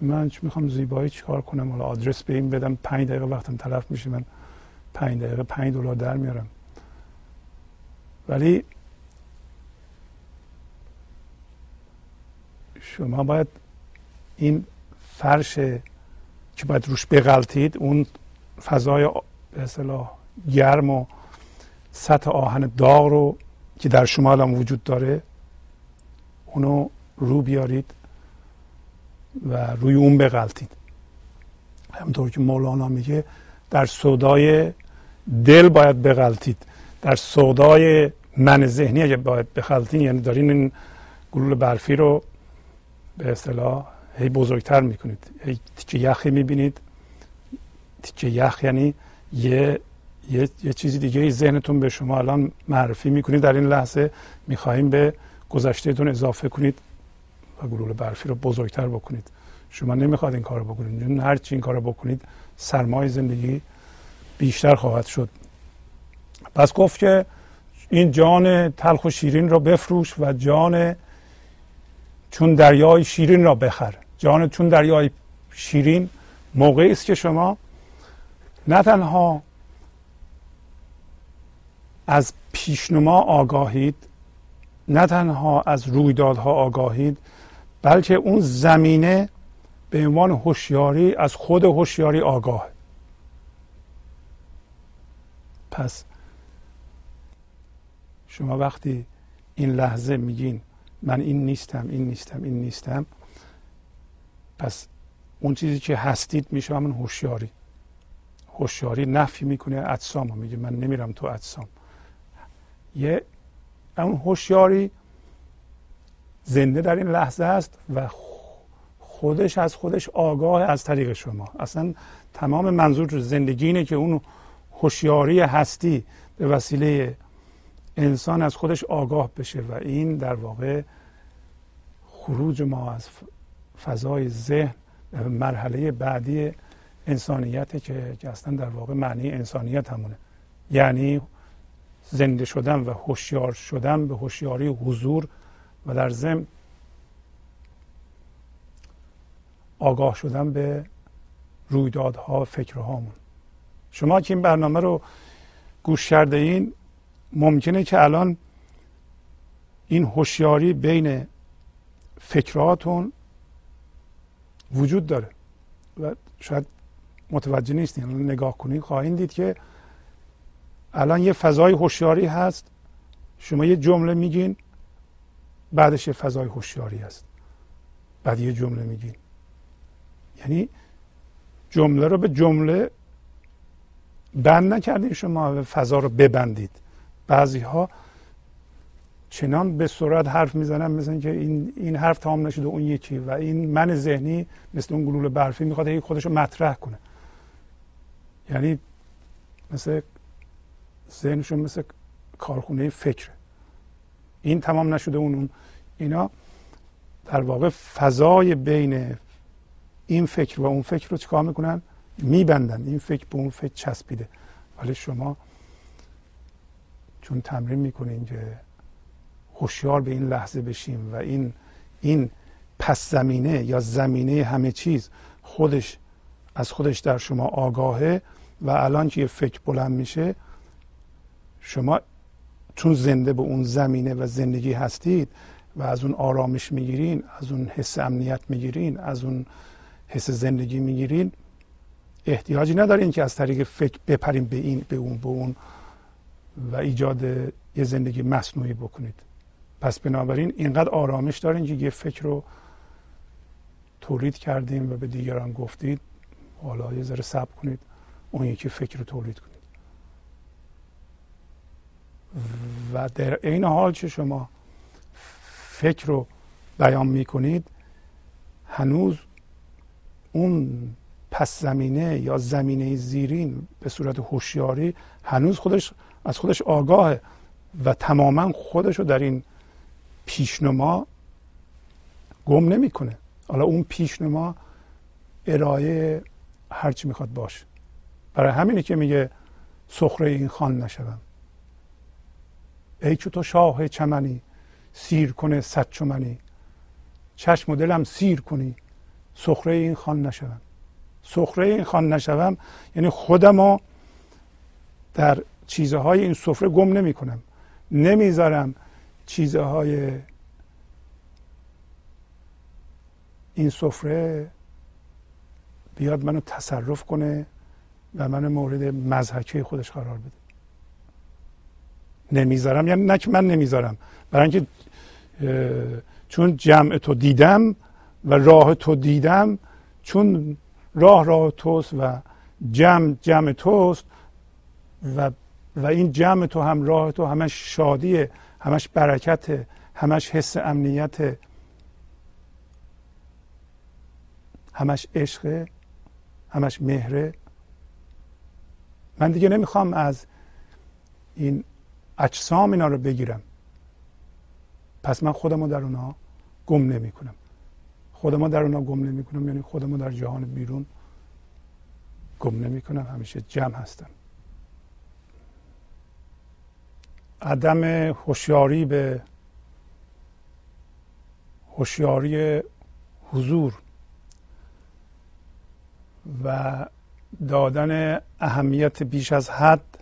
من چی می‌خوام زیبایی چیکار کنم؟ حالا آدرس به این بدم پنج دقیقه وقتم تلف میشه من پنج دقیقه پنج دلار در میارم. ولی شما باید این فرش که باید روش بغلطید اون فضای به اصطلاح گرم و سطح آهن داغ رو که در شما الان وجود داره اونو رو بیارید و روی اون بغلطید همطور که مولانا میگه در صدای دل باید بغلطید در صدای من ذهنی اگه باید بغلطید یعنی دارین این گلول برفی رو به اصطلاح هی بزرگتر می‌کنید. هی تیکه یخی می‌بینید. تیکه یخ یعنی یه یه, یه چیزی دیگه ذهنتون به شما الان معرفی می‌کنید در این لحظه می‌خواهیم به گذشتهتون اضافه کنید و گلوله برفی رو بزرگتر بکنید. شما نمی‌خواد این کار بکنید. چون هر چی این کار بکنید سرمایه زندگی بیشتر خواهد شد. پس گفت که این جان تلخ و شیرین را بفروش و جان چون دریای شیرین را بخر. جان چون دریای شیرین موقعی است که شما نه تنها از پیشنما آگاهید نه تنها از رویدادها آگاهید بلکه اون زمینه به عنوان هوشیاری از خود هوشیاری آگاه. پس شما وقتی این لحظه میگین من این نیستم این نیستم این نیستم پس اون چیزی که هستید میشه همون هوشیاری. هوشیاری نفی می‌کنه اجسام میگه. من نمیرم تو اجسام. یه اون هوشیاری زنده در این لحظه است و خودش از خودش آگاه از طریق شما. اصلا تمام منظور زندگی اینه که اون هوشیاری هستی به وسیله انسان از خودش آگاه بشه و این در واقع خروج ما از فضای ذهن مرحله بعدی انسانیت که اصلا در واقع معنی انسانیت همونه. یعنی زنده شدن و هوشیار شدن به هوشیاری حضور و در ضمن آگاه شدن به رویدادها فکرهامون. شما که این برنامه رو گوش کرده این ممکنه که الان این هوشیاری بین فکراتون وجود داره. و شاید متوجه نیستین نگاه کنید خواهید دید که الان یه فضای هوشیاری هست. شما یه جمله میگین بعدش یه فضای هوشیاری هست. بعد یه جمله میگین. یعنی جمله رو به جمله بند نکردین شما فضا رو ببندید. بعضی ها چنان به سرعت حرف می‌زنن مثل که این این حرف تمام نشده اون یکی. و این من ذهنی مثل اون گلوله برفی می‌خواد خودش رو مطرح کنه. یعنی مثل ذهنشون مثل کارخونه فکره. این تمام نشده اون اون اینا در واقع فضای بین این فکر و اون فکر رو چیکار می‌کنن؟ میبندن. این فکر به اون فکر چسبیده. ولی شما چون تمرین می‌کنین که هوشیار به این لحظه بشیم و این این پس زمینه یا زمینه همه چیز خودش از خودش در شما آگاهه و الان که یه فکر بلند میشه شما چون زنده به اون زمینه و زندگی هستید و از اون آرامش می‌گیرین از اون حس امنیت می‌گیرین از اون حس زندگی می‌گیرین احتیاجی ندارین که از طریق فکر بپرین به این به اون به اون و ایجاد یه زندگی مصنوعی بکنید. پس بنابراین اینقدر آرامش دارین که یه فکر رو تولید کردیم و به دیگران گفتید حالا یه ذره صبر کنید اون یکی فکر رو تولید کنید. و در این حال که شما فکر رو بیان می کنید هنوز اون پس زمینه یا زمینه زیرین به صورت هوشیاری هنوز خودش از خودش آگاهه و تماما خودش رو در این پیشنما گم نمی‌کنه. حالا اون پیشنما ارائه هرچی می‌خواد باشه. برای همینی که میگه سخره این خان نشوم. ای که تو شاه چمنی سیر کنه صد چمنی. چشم و دلم سیر کنی سخره این خان نشوم. سخره این خان نشوم یعنی خودمو در چیزهای این سفره گم نمی کنم. نمی‌ذارم چیزهای این سفره بیاد منو تصرف کنه و من مورد مزحکه خودش قرار بده. نمی‌ذارم. یعنی نه من نمی‌ذارم. برای اینکه چون جمع تو دیدم و راه تو دیدم چون راه راه توست و جمع جمع توست و و این جمع تو هم راه تو همش شادیه همش برکت همش حس امنیت همش عشق همش مهره. من دیگه نمی‌خوام از این اجسام اینا رو بگیرم. پس من خودمو در اونها گم نمی کنم خودمو در اونها گم نمی کنم یعنی خودمو در جهان بیرون گم نمی کنم همیشه جمع هستم. عدم هوشیاری به هوشیاری حضور و دادن اهمیت بیش از حد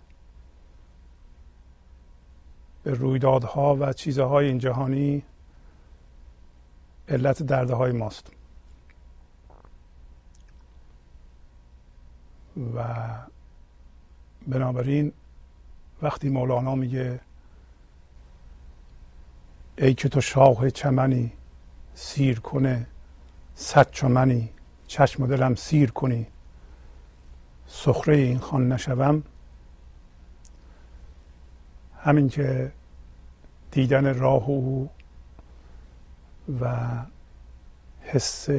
به رویدادها و چیزهای این جهانی علت درده های ماست. و بنابراین وقتی مولانا میگه ای که تو شاه چمنی سیر کنه صد چمنی چشم و دلم سیر کنی سخره این خان نشوم همین که دیدن راه او و حس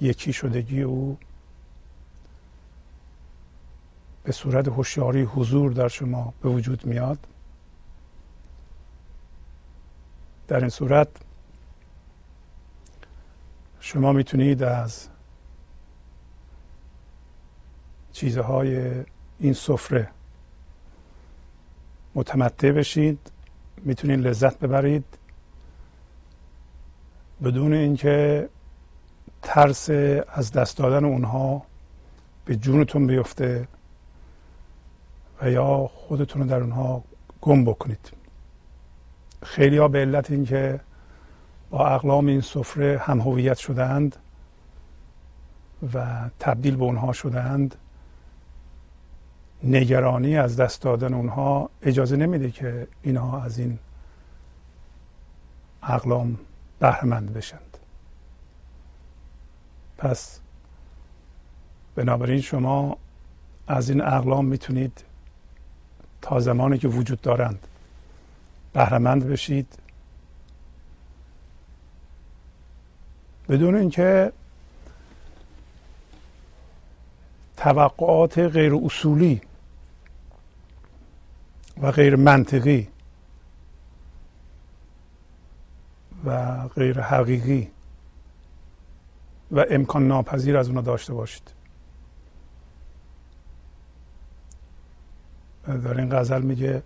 یکی شدگی او به صورت هوشیاری حضور در شما به وجود میاد. در این صورت شما می‌تونید از چیزهای این سفره متمتع بشید می‌تونید لذت ببرید. بدون اینکه ترس از دست دادن اونها به جونتون بیفته و یا خودتون رو در اونها گم بکنید. خیلی ها به علت اینکه با اقلام این سفره هم هویت شدند و تبدیل به اونها شدند نگرانی از دست دادن اونها اجازه نمیده که اینها از این اقلام بهرمند بشند. پس بنابراین شما از این اقلام می‌تونید تا زمانی که وجود دارند بهرمند بشید. بدون اینکه توقعات غیر اصولی و غیر منطقی و غیر حقیقی و امکان ناپذیر از اونا داشته باشید. در این غزل میگه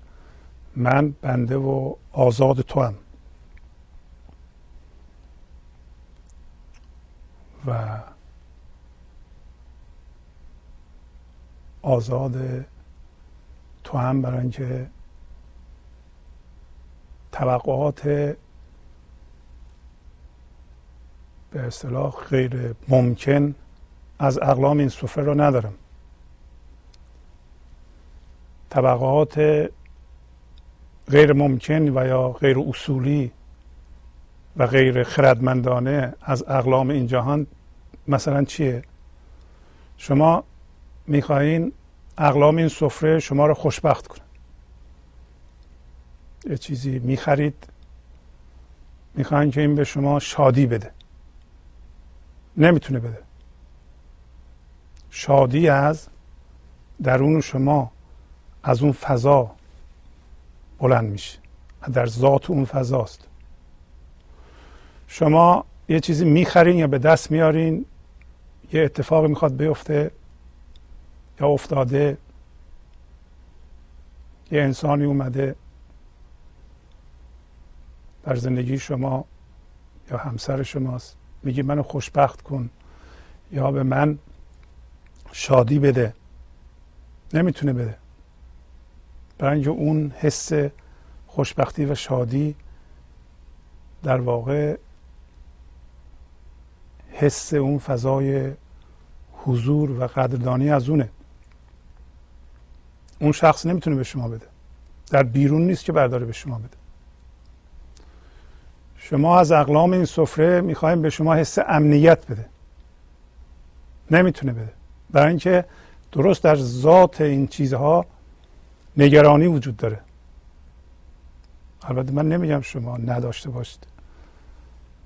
من بنده و آزاد تو هم و آزاد تو هم برای اینکه توقعات به اصطلاح غیر ممکن از اقلام این سفره رو ندارم. طبقات غیر ممکن و یا غیر اصولی و غیر خردمندانه از اقلام این جهان مثلا چیه؟ شما می‌خواهین اقلام این سفره شما رو خوشبخت کنه. یه چیزی می‌خرید می‌خواین که این به شما شادی بده. نمی‌تونه بده. شادی از درون شما از اون فضا بلند میشه. در ذات اون فضاست. شما یه چیزی می‌خرین یا به دست میارین یه اتفاقی می‌خواد بیفته یا افتاده یه انسانی اومده در زندگی شما یا همسر شماست میگه منو خوشبخت کن یا به من شادی بده. نمی‌تونه بده. برای اینکه اون حس خوشبختی و شادی در واقع حس اون فضای حضور و قدردانی از اونه. اون شخص نمی‌تونه به شما بده. در بیرون نیست که برداره به شما بده. شما از اقلام این سفره می‌خوایم به شما حس امنیت بده. نمی‌تونه بده. برای اینکه درست در ذات این چیزها نگرانی وجود داره. البته من نمیگم شما نداشته باشید.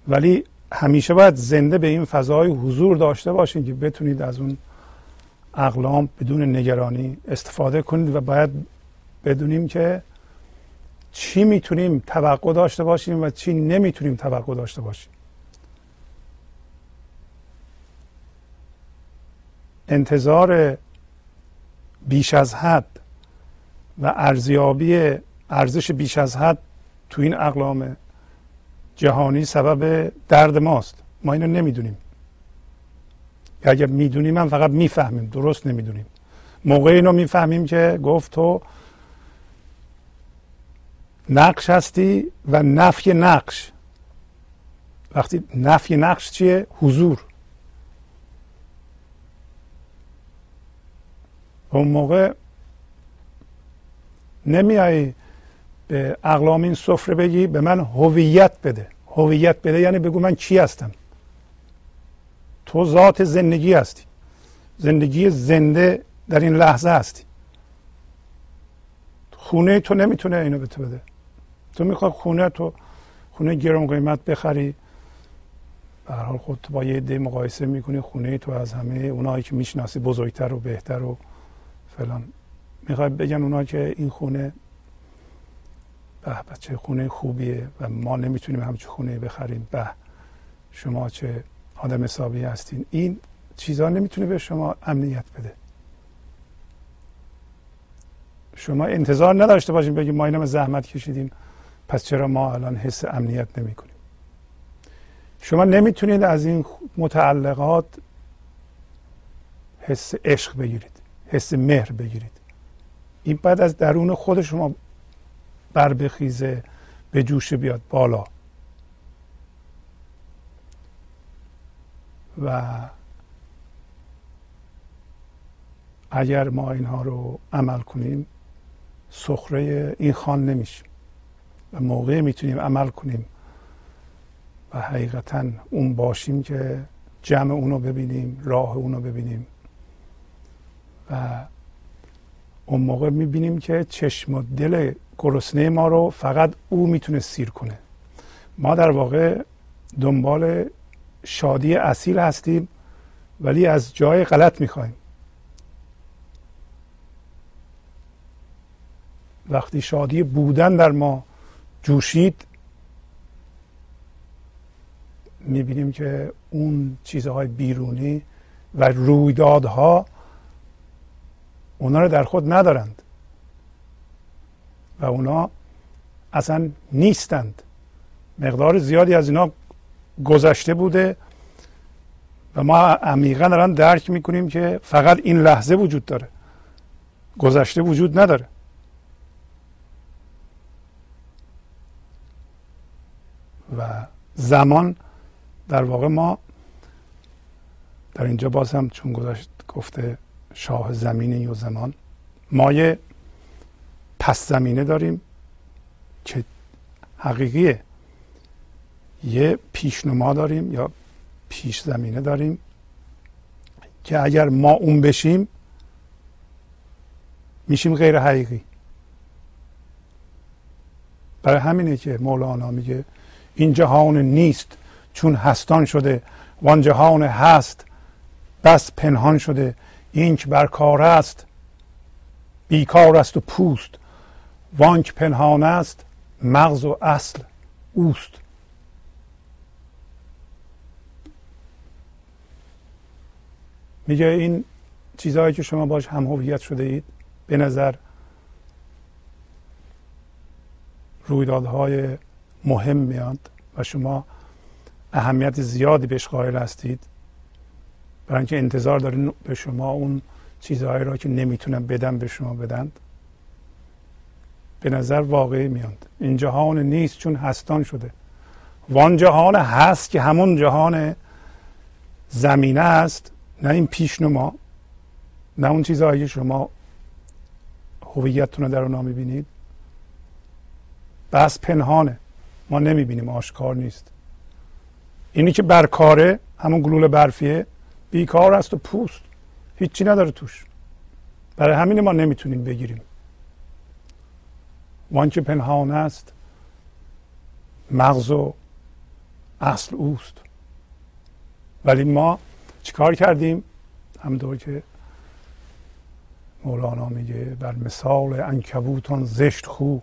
ولی همیشه باید زنده به این فضای حضور داشته باشین که بتونید از اون اقلام بدون نگرانی استفاده کنید و باید بدونیم که چی می‌تونیم توقع داشته باشیم و چی نمی‌تونیم توقع داشته باشیم. انتظار بیش از حد و ارزیابی ارزش بیش از حد تو این اقلام جهانی سبب درد ماست. ما اینو نمی‌دونیم. اگر می‌دونیم من فقط می‌فهمیم درست نمی‌دونیم. موقع اینو می‌فهمیم که گفت تو نقش هستی و نفی نقش. وقتی نفی نقش چیه؟ حضور. اون موقع نمیای به اقلام این سفره بگی به من هویت بده. هویت بده یعنی بگو من کی هستم. تو ذات زندگی هستی. زندگی زنده در این لحظه هستی. خونه تو نمی‌تونه اینو به تو بده. تو می‌خوای خونه تو خونه گرم قیمت بخری. به حال خود با یه عده مقایسه می‌کنی خونه تو از همه اونایی که می‌شناسی بزرگتر و بهتر و فلان. می‌خوای بگن اونایی که این خونه به بچه خونه خوبیه و ما نمی‌تونیم همچه خونه بخریم. به شما چه آدم حسابی هستین. این چیزها نمی‌تونه به شما امنیت بده. شما انتظار نداشته باشین بگیم ما اینم زحمت کشیدیم پس چرا ما الان حس امنیت نمی کنیم شما نمی‌تونید از این متعلقات حس عشق بگیرید حس مهر بگیرید. این بعد از درون خود شما بر بخیزه به جوش بیاد بالا. و اگر ما اینها رو عمل کنیم سخره این خان نمیشیم و موقع می‌تونیم عمل کنیم و حقیقتا اون باشیم که جمع اونو ببینیم راه اونو ببینیم. و اون موقع می‌بینیم که چشم و دل گرسنه ما رو فقط او می‌تونه سیر کنه. ما در واقع دنبال شادی اصیل هستیم ولی از جای غلط می‌خوایم. وقتی شادی بودن در ما جوشید می‌بینیم که اون چیزهای بیرونی و رویدادها اونا رو در خود ندارند و اونا اصلا نیستند. مقدار زیادی از اینا گذشته بوده و ما عمیقا دارن درک می‌کنیم که فقط این لحظه وجود داره. گذشته وجود نداره. و زمان در واقع ما در اینجا باز هم چون گذاشت گفته شاه زمین و زمان ما یه پس زمینه داریم که حقیقیه. یه پیشنما داریم یا پیش زمینه داریم که اگر ما اون بشیم میشیم غیر حقیقی. برای همینه که مولانا میگه این جهان نیست چون هستان شده وان جهان هست بس پنهان شده اینک بر کار است بیکار است و پوست وانک پنهان است مغز و اصل اوست. میگه این چیزهایی که شما باش هم هویت شده اید به نظر رویدادهای مهم میاد و شما اهمیت زیادی بهش قائل هستید برای اینکه انتظار دارین به شما اون چیزهایی را که نمی‌تونن بدن به شما بدن به نظر واقعی میاد. این جهان نیست چون هستان شده. وان جهان هست که همون جهان زمینه است. نه این پیشنما نه اون چیزهایی که شما هویتتون رو در اونا می‌بینید. بس پنهانه. ما نمی‌بینیم آشکار نیست. اینی که برکاره همون گلول برفیه بیکار است و پوست. هیچی نداره توش. برای همین ما نمی‌تونیم بگیریم. وان که پنهان است مغز و اصل اوست. ولی ما چیکار کردیم؟ همطور که مولانا میگه بر مثال انکبوتان زشت خو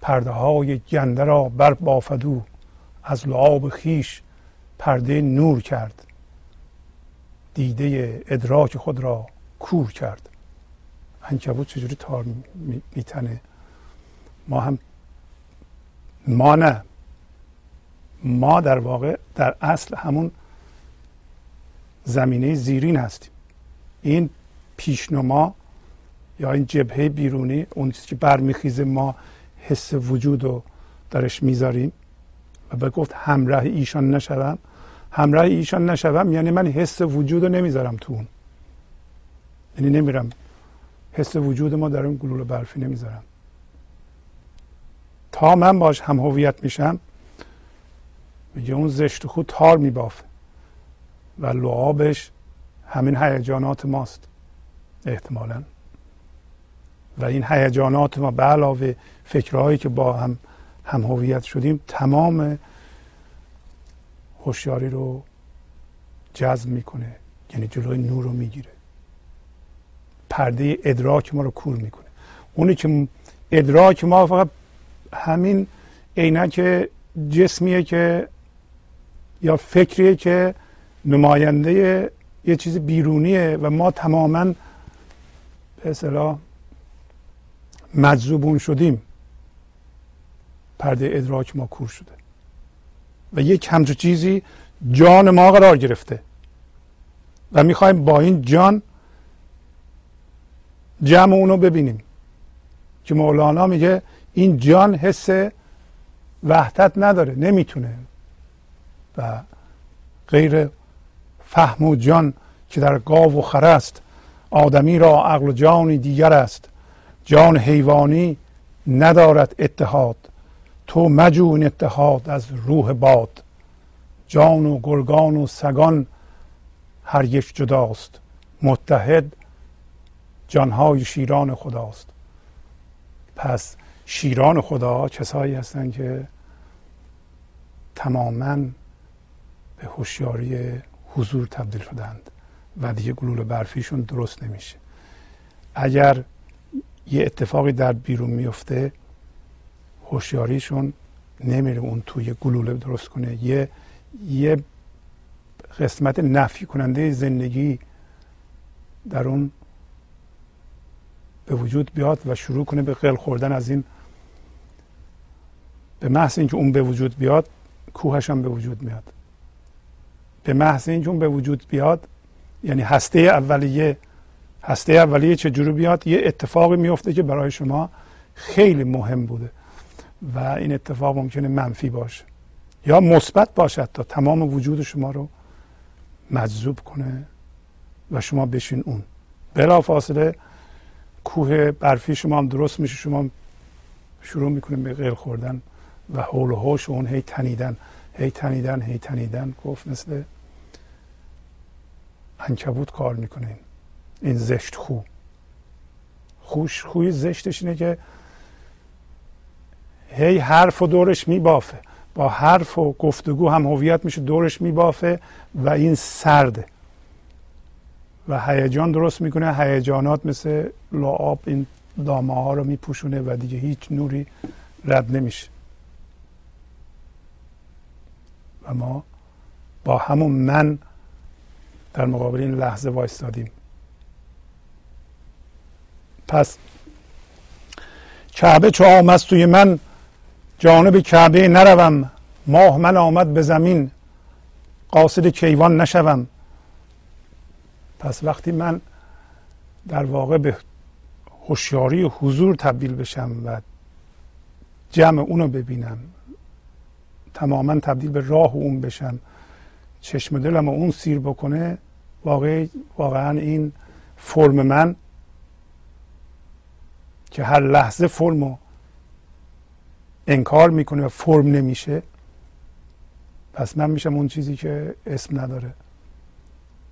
پرده های گنده را بر بافدو از لعاب خیش پرده نور کرد دیده ادراک خود را کور کرد. انکبوت چجوری تار میتنه؟ ما هم ما نه. ما در واقع در اصل همون زمینه زیرین هستیم. این پیشنما یا این جبهه بیرونی اون چیزی که برمیخیزه ما حس وجود رو درش می‌ذاریم و به گفت همراه ایشان نشوم. همراه ایشان نشوم یعنی من حس وجود رو نمی‌ذارم تو اون. یعنی نمیرم. حس وجود ما در اون گلوله برفی نمی‌ذارم. تا من باش هم هویت میشم میگه اون زشت خود تار میبافه. و لعابش همین هیجانات ماست احتمالا. و این هیجانات ما به علاوه فکرهایی که با هم هم هویت شدیم تمام هوشیاری رو جذب می‌کنه یعنی جلوی نور رو می‌گیره. پرده ادراک ما رو کور می‌کنه. اونی که ادراک ما فقط همین عینک جسمیه که یا فکریه که نماینده یه چیز بیرونیه و ما تماما به اصطلاح مجذوبون شدیم. پرده ادراک ما کور شده. و یک همچو چیزی جان ما قرار گرفته. و می‌خوایم با این جان جمع اونو ببینیم. که مولانا میگه این جان حس وحدت نداره نمی‌تونه. و غیر فهم و جان که در گاو و خر است آدمی را عقل و جانی دیگر است. جان حیوانی ندارد اتحاد تو مجو این اتحاد از روح باد. جان و گرگان و سگان هر یک جداست متحد جانهای شیران خداست. پس شیران خدا کسایی هستند که تماما به هوشیاری حضور تبدیل شدند و دیگه گلوله برفیشون درست نمیشه. اگر یه اتفاقی در بیرون میفته هوشیاریشون نمیره اون توی گلوله درست کنه. یه یه قسمت نفی کننده زندگی در اون به وجود بیاد و شروع کنه به قل خوردن از این. به محض اینکه اون به وجود بیاد کوهش هم به وجود میاد. به محض اون به وجود بیاد یعنی هسته اولیه هسته اولیه چجوری بیاد؟ یه اتفاقی میفته که برای شما خیلی مهم بوده و این اتفاق ممکنه منفی باشه یا مثبت باشد تا تمام وجود شما رو مجذوب کنه و شما بشین اون. بلا فاصله کوه برفی شما هم درست میشه. شما شروع می‌کنه به غیر خوردن و حول و حوش اون هی تنیدن هی تنیدن هی تنیدن. گفت مثل انکبوت کار می‌کنه. این زشت خو. خوش خوی زشتش اینه که هی حرف و دورش میبافه. با حرف و گفتگو هم هویت میشه دورش میبافه و این سرده. و هیجان درست می‌کنه. هیجانات مثل لعاب این دامه ها رو میپوشونه و دیگه هیچ نوری رد نمیشه. و ما با همون من در مقابل این لحظه وایستادیم. پس کعبه چو آمد توی من جانب کعبه نروم. ماه من آمد به زمین. قاصد کیوان نشوم. پس وقتی من در واقع به هوشیاری و حضور تبدیل بشم و جمع اونو ببینم تماما تبدیل به راه اون بشم چشم دلم اون سیر بکنه واقع واقعا این فرم من که هر لحظه فرم انکار می‌کنه و فرم نمیشه پس من میشم اون چیزی که اسم نداره.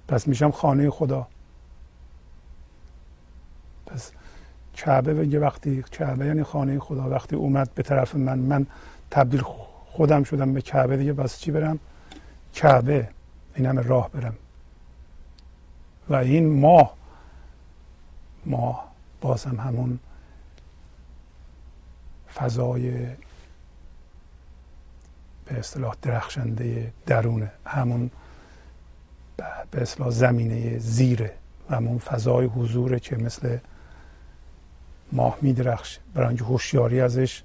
پس میشم خانه خدا. پس کعبه یه وقتی کعبه یعنی خانه خدا. وقتی اومد به طرف من من تبدیل خودم شدم به کعبه دیگه بس چی برم؟ کعبه. این همه راه برم. و این ماه ماه بازم همون فضای به اصطلاح درخشنده درونه همون به اصطلاح زمینه زیره و همون فضای حضوره که مثل ماه میدرخشه برای اینکه هوشیاری ازش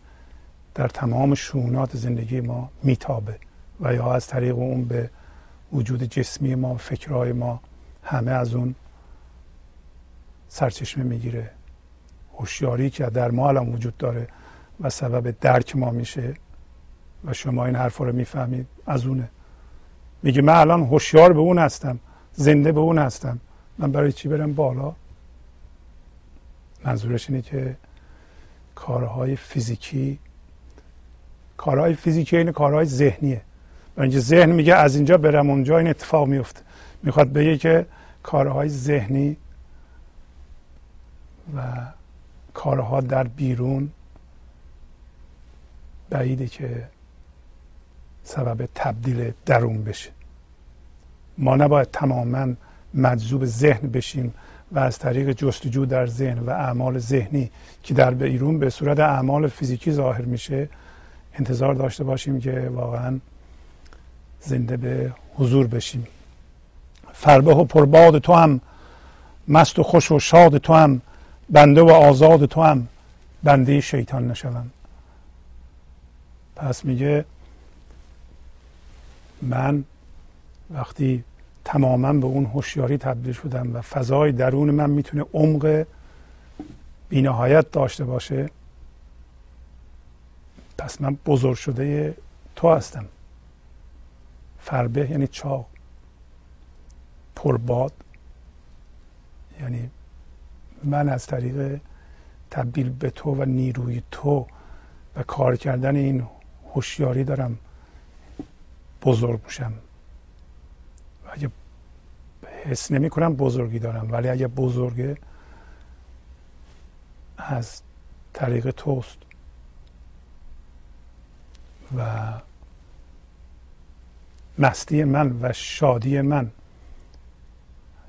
در تمام شونات زندگی ما میتابه و یا از طریق اون به وجود جسمی ما فکرهای ما همه از اون سرچشمه می‌گیره. هوشیاری که در ما الان وجود داره و سبب درک ما میشه و شما این حرف رو می‌فهمید از اونه. میگه من الان هوشیار به اون هستم زنده به اون هستم. من برای چی برم بالا؟ منظورش اینه که کارهای فیزیکی کارهای فیزیکی این کارهای ذهنیه. و اینجا ذهن میگه از اینجا برم اونجا این اتفاق میفته. می‌خواد بگه که کارهای ذهنی و کارها در بیرون بعیده که سبب تبدیل درون بشه. ما نباید تماما مجذوب ذهن بشیم و از طریق جستجو در ذهن و اعمال ذهنی که در بیرون به صورت اعمال فیزیکی ظاهر میشه انتظار داشته باشیم که واقعا زنده به حضور بشیم. فربه و پرباد تو هم مست و خوش و شاد تو هم بنده و آزاد تو هم بنده شیطان نشوم. پس میگه من وقتی تماما به اون هوشیاری تبدیل شدم و فضای درون من می‌تونه عمق بینهایت داشته باشه پس من بزرگ شده تو هستم. فربه یعنی چاق. پرباد. یعنی من از طریق تبدیل به تو و نیروی تو و کار کردن این هوشیاری دارم بزرگ میشم. اگه حس نمی کنم بزرگی دارم ولی اگه بزرگه از طریق توست. و مستی من و شادی من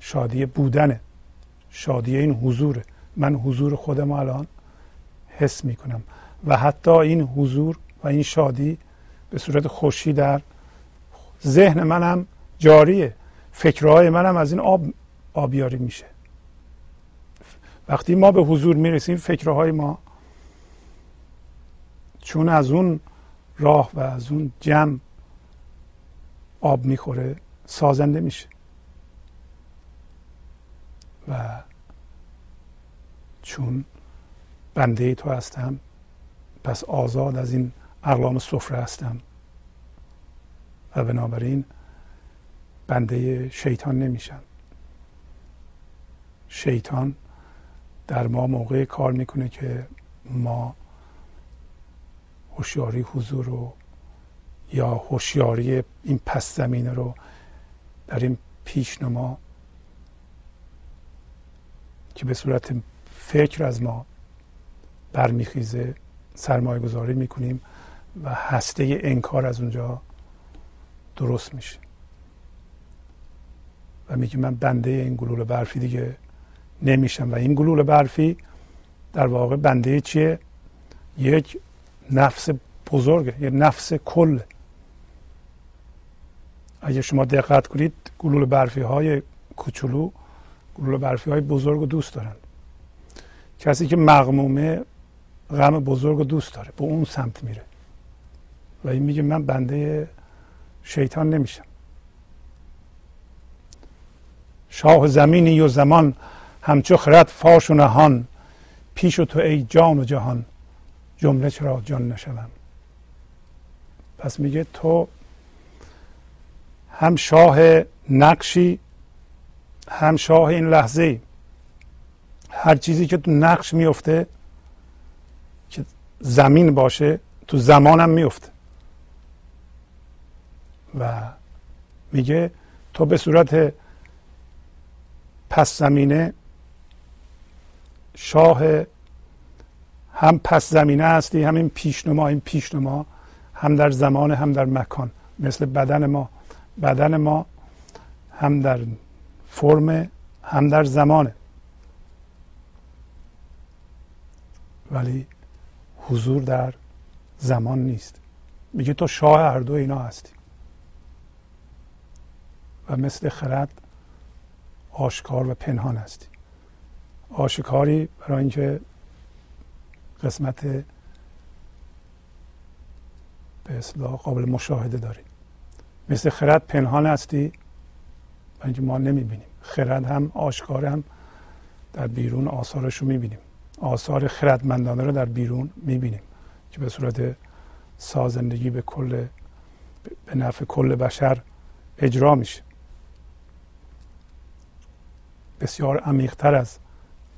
شادی بودنه. شادی این حضوره. من حضور خودم الان حس می کنم و حتی این حضور و این شادی به صورت خوشی در ذهن منم جاریه. فکرهای منم از این آب آبیاری میشه. وقتی ما به حضور می‌رسیم فکرهای ما چون از اون راه و از اون جمع آب می‌خوره سازنده میشه. چون بنده تو هستم پس آزاد از این اقلام سفره هستم. و بنابراین بنده شیطان نمیشم. شیطان در ما موقع کار می‌کنه که ما هوشیاری حضور رو یا هوشیاری این پس زمینه رو در این پیشنما که به صورت فکر از ما برمیخیزه سرمایه گذاری می‌کنیم و هسته انکار از اونجا درست میشه. و میگه من بنده این گلوله برفی دیگه نمیشم. و این گلوله برفی در واقع بنده چیه؟ یک نفس بزرگه یک نفس کل. اگه شما دقت کنید گلوله برفی های کوچولو گلوله برفی های بزرگ رو دوست دارن. کسی که مغمومه غم بزرگ رو دوست داره به اون سمت میره. و این میگه من بنده شیطان نمیشم. شاه زمینی و زمان همچو خرد فاش و نهان. پیش و تو ای جان و جهان جمله چرا جان نشوم؟ پس میگه تو هم شاه نقشی هم شاه این لحظه هر چیزی که تو نقش میفته که زمین باشه تو زمانم میفته. و میگه تو به صورت پس زمینه شاه هم پس زمینه هستی همین پیشنما این پیشنما هم در زمان هم در مکان. مثل بدن ما. بدن ما هم در فرم هم در زمانه. ولی حضور در زمان نیست. میگه تو شاه هر دو اینا هستی. و مثل خرد آشکار و پنهان هستی. آشکاری برای اینکه قسمت به اصلاح قابل مشاهده داری. مثل خرد پنهان هستی اینکه ما نمی‌بینیم. خرد هم آشکار هم در بیرون آثارش رو می‌بینیم. آثار خردمندانه رو در بیرون می‌بینیم که به صورت سازندگی به کل به نفع کل بشر اجرا میشه. بسیار عمیقتر از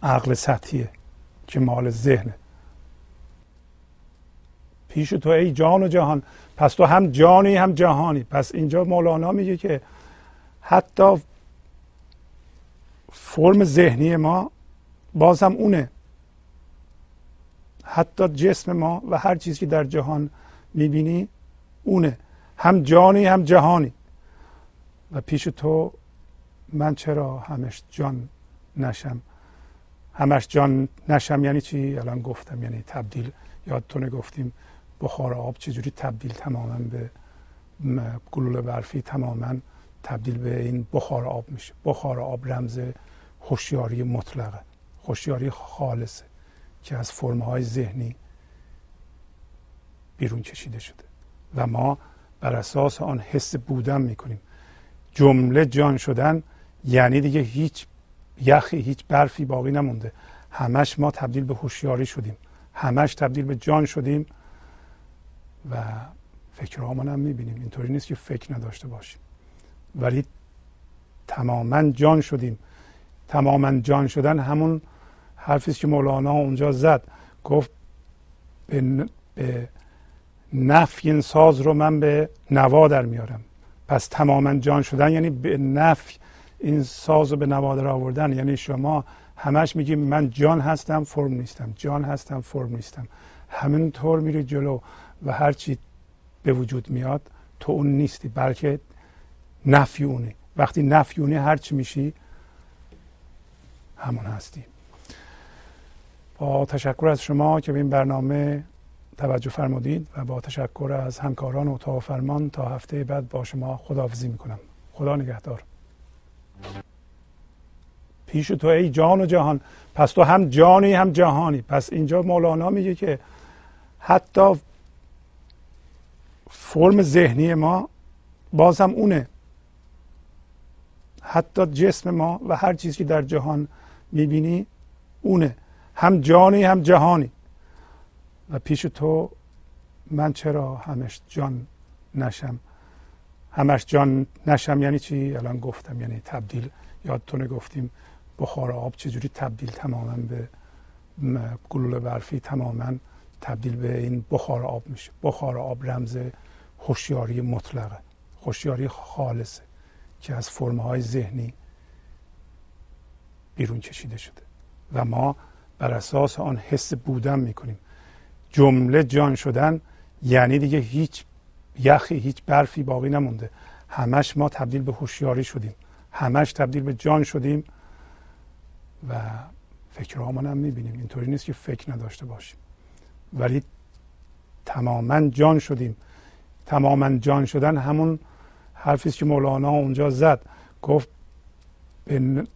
عقل سطحیه که مال ذهنه. پیش تو ای جان و جهان. پس تو هم جانی هم جهانی. پس اینجا مولانا میگه که حتی فرم ذهنی ما باز هم اونه. حتی جسم ما و هر چیزی که در جهان می‌بینی اونه. هم جانی هم جهانی. و پیش تو من چرا همش جان نشم؟ همش جان نشم یعنی چی؟ الان گفتم یعنی تبدیل. یادتونه گفتیم بخار آب چجوری تبدیل تماما به گلوله برفی تماما. تبدیل به این بخار آب میشه. بخار آب رمز هوشیاری مطلقه. هوشیاری خالصه که از فرمهای ذهنی بیرون کشیده شده. و ما بر اساس آن حس بودن می‌کنیم. جمله جان شدن یعنی دیگه هیچ یخی هیچ برفی باقی نمونده. همش ما تبدیل به هوشیاری شدیم. همش تبدیل به جان شدیم و فکرهامان هم می‌بینیم. اینطوری نیست که فکر نداشته باشیم. ولی تماما جان شدیم. تماما جان شدن همون حرفی که مولانا اونجا زد. گفت به, به نفی این ساز رو من به نوا در میارم. پس تماما جان شدن یعنی به نفی این ساز رو به نوا در آوردن. یعنی شما همش میگیم من جان هستم فرم نیستم. جان هستم فرم نیستم. همینطور میری جلو و هرچی به وجود میاد تو اون نیستی بلکه نفی اونی وقتی نفی اونی هرچی میشی همون هستی. با تشکر از شما که به این برنامه توجه فرمودید و با تشکر از همکاران اتاق فرمان تا هفته بعد با شما خداحافظی می‌کنم. خدا نگهدار. پیش تو ای جان و جهان پس تو هم جانی هم جهانی. پس اینجا مولانا میگه که حتی فرم ذهنی ما باز هم اونه. حتی جسم ما و هر چیزی که در جهان می‌بینی اونه. هم جانی هم جهانی. و پیش تو من چرا همش جان نشم؟ همش جان نشم یعنی چی؟ الان گفتم یعنی تبدیل یادتونه گفتیم بخار آب چجوری تبدیل تماما به گلوله برفی تماما تبدیل به این بخار آب میشه. بخار آب رمز هوشیاری مطلقه. هوشیاری خالصه. که از فرمهای ذهنی بیرون کشیده شده. و ما بر اساس آن حس بودن می‌کنیم. جمله جان شدن یعنی دیگه هیچ یخی هیچ برفی باقی نمونده. همش ما تبدیل به هوشیاری شدیم. همش تبدیل به جان شدیم و فکرهامان هم می‌بینیم. اینطوری نیست که فکر نداشته باشیم. ولی تماما جان شدیم. تماما جان شدن همون حرفی که مولانا اونجا زد. گفت به,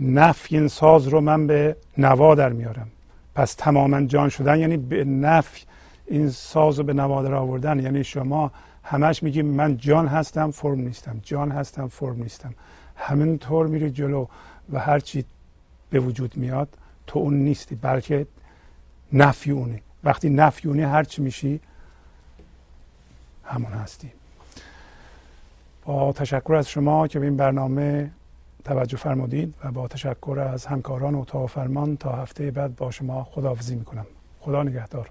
نفی این ساز رو من به نوا در میارم. پس تماما جان شدن یعنی به نفی این ساز رو به نوا در آوردن. یعنی شما همش میگیم من جان هستم فرم نیستم. جان هستم فرم نیستم. همینطور میری جلو و هرچی به وجود میاد تو اون نیستی بلکه نفی اونی وقتی نفی اونی هرچی میشی همون هستی. با تشکر از شما که به این برنامه توجه فرمودید و با تشکر از همکاران اتاق فرمان تا هفته بعد با شما خداحافظی می‌کنم. خدا نگهدار.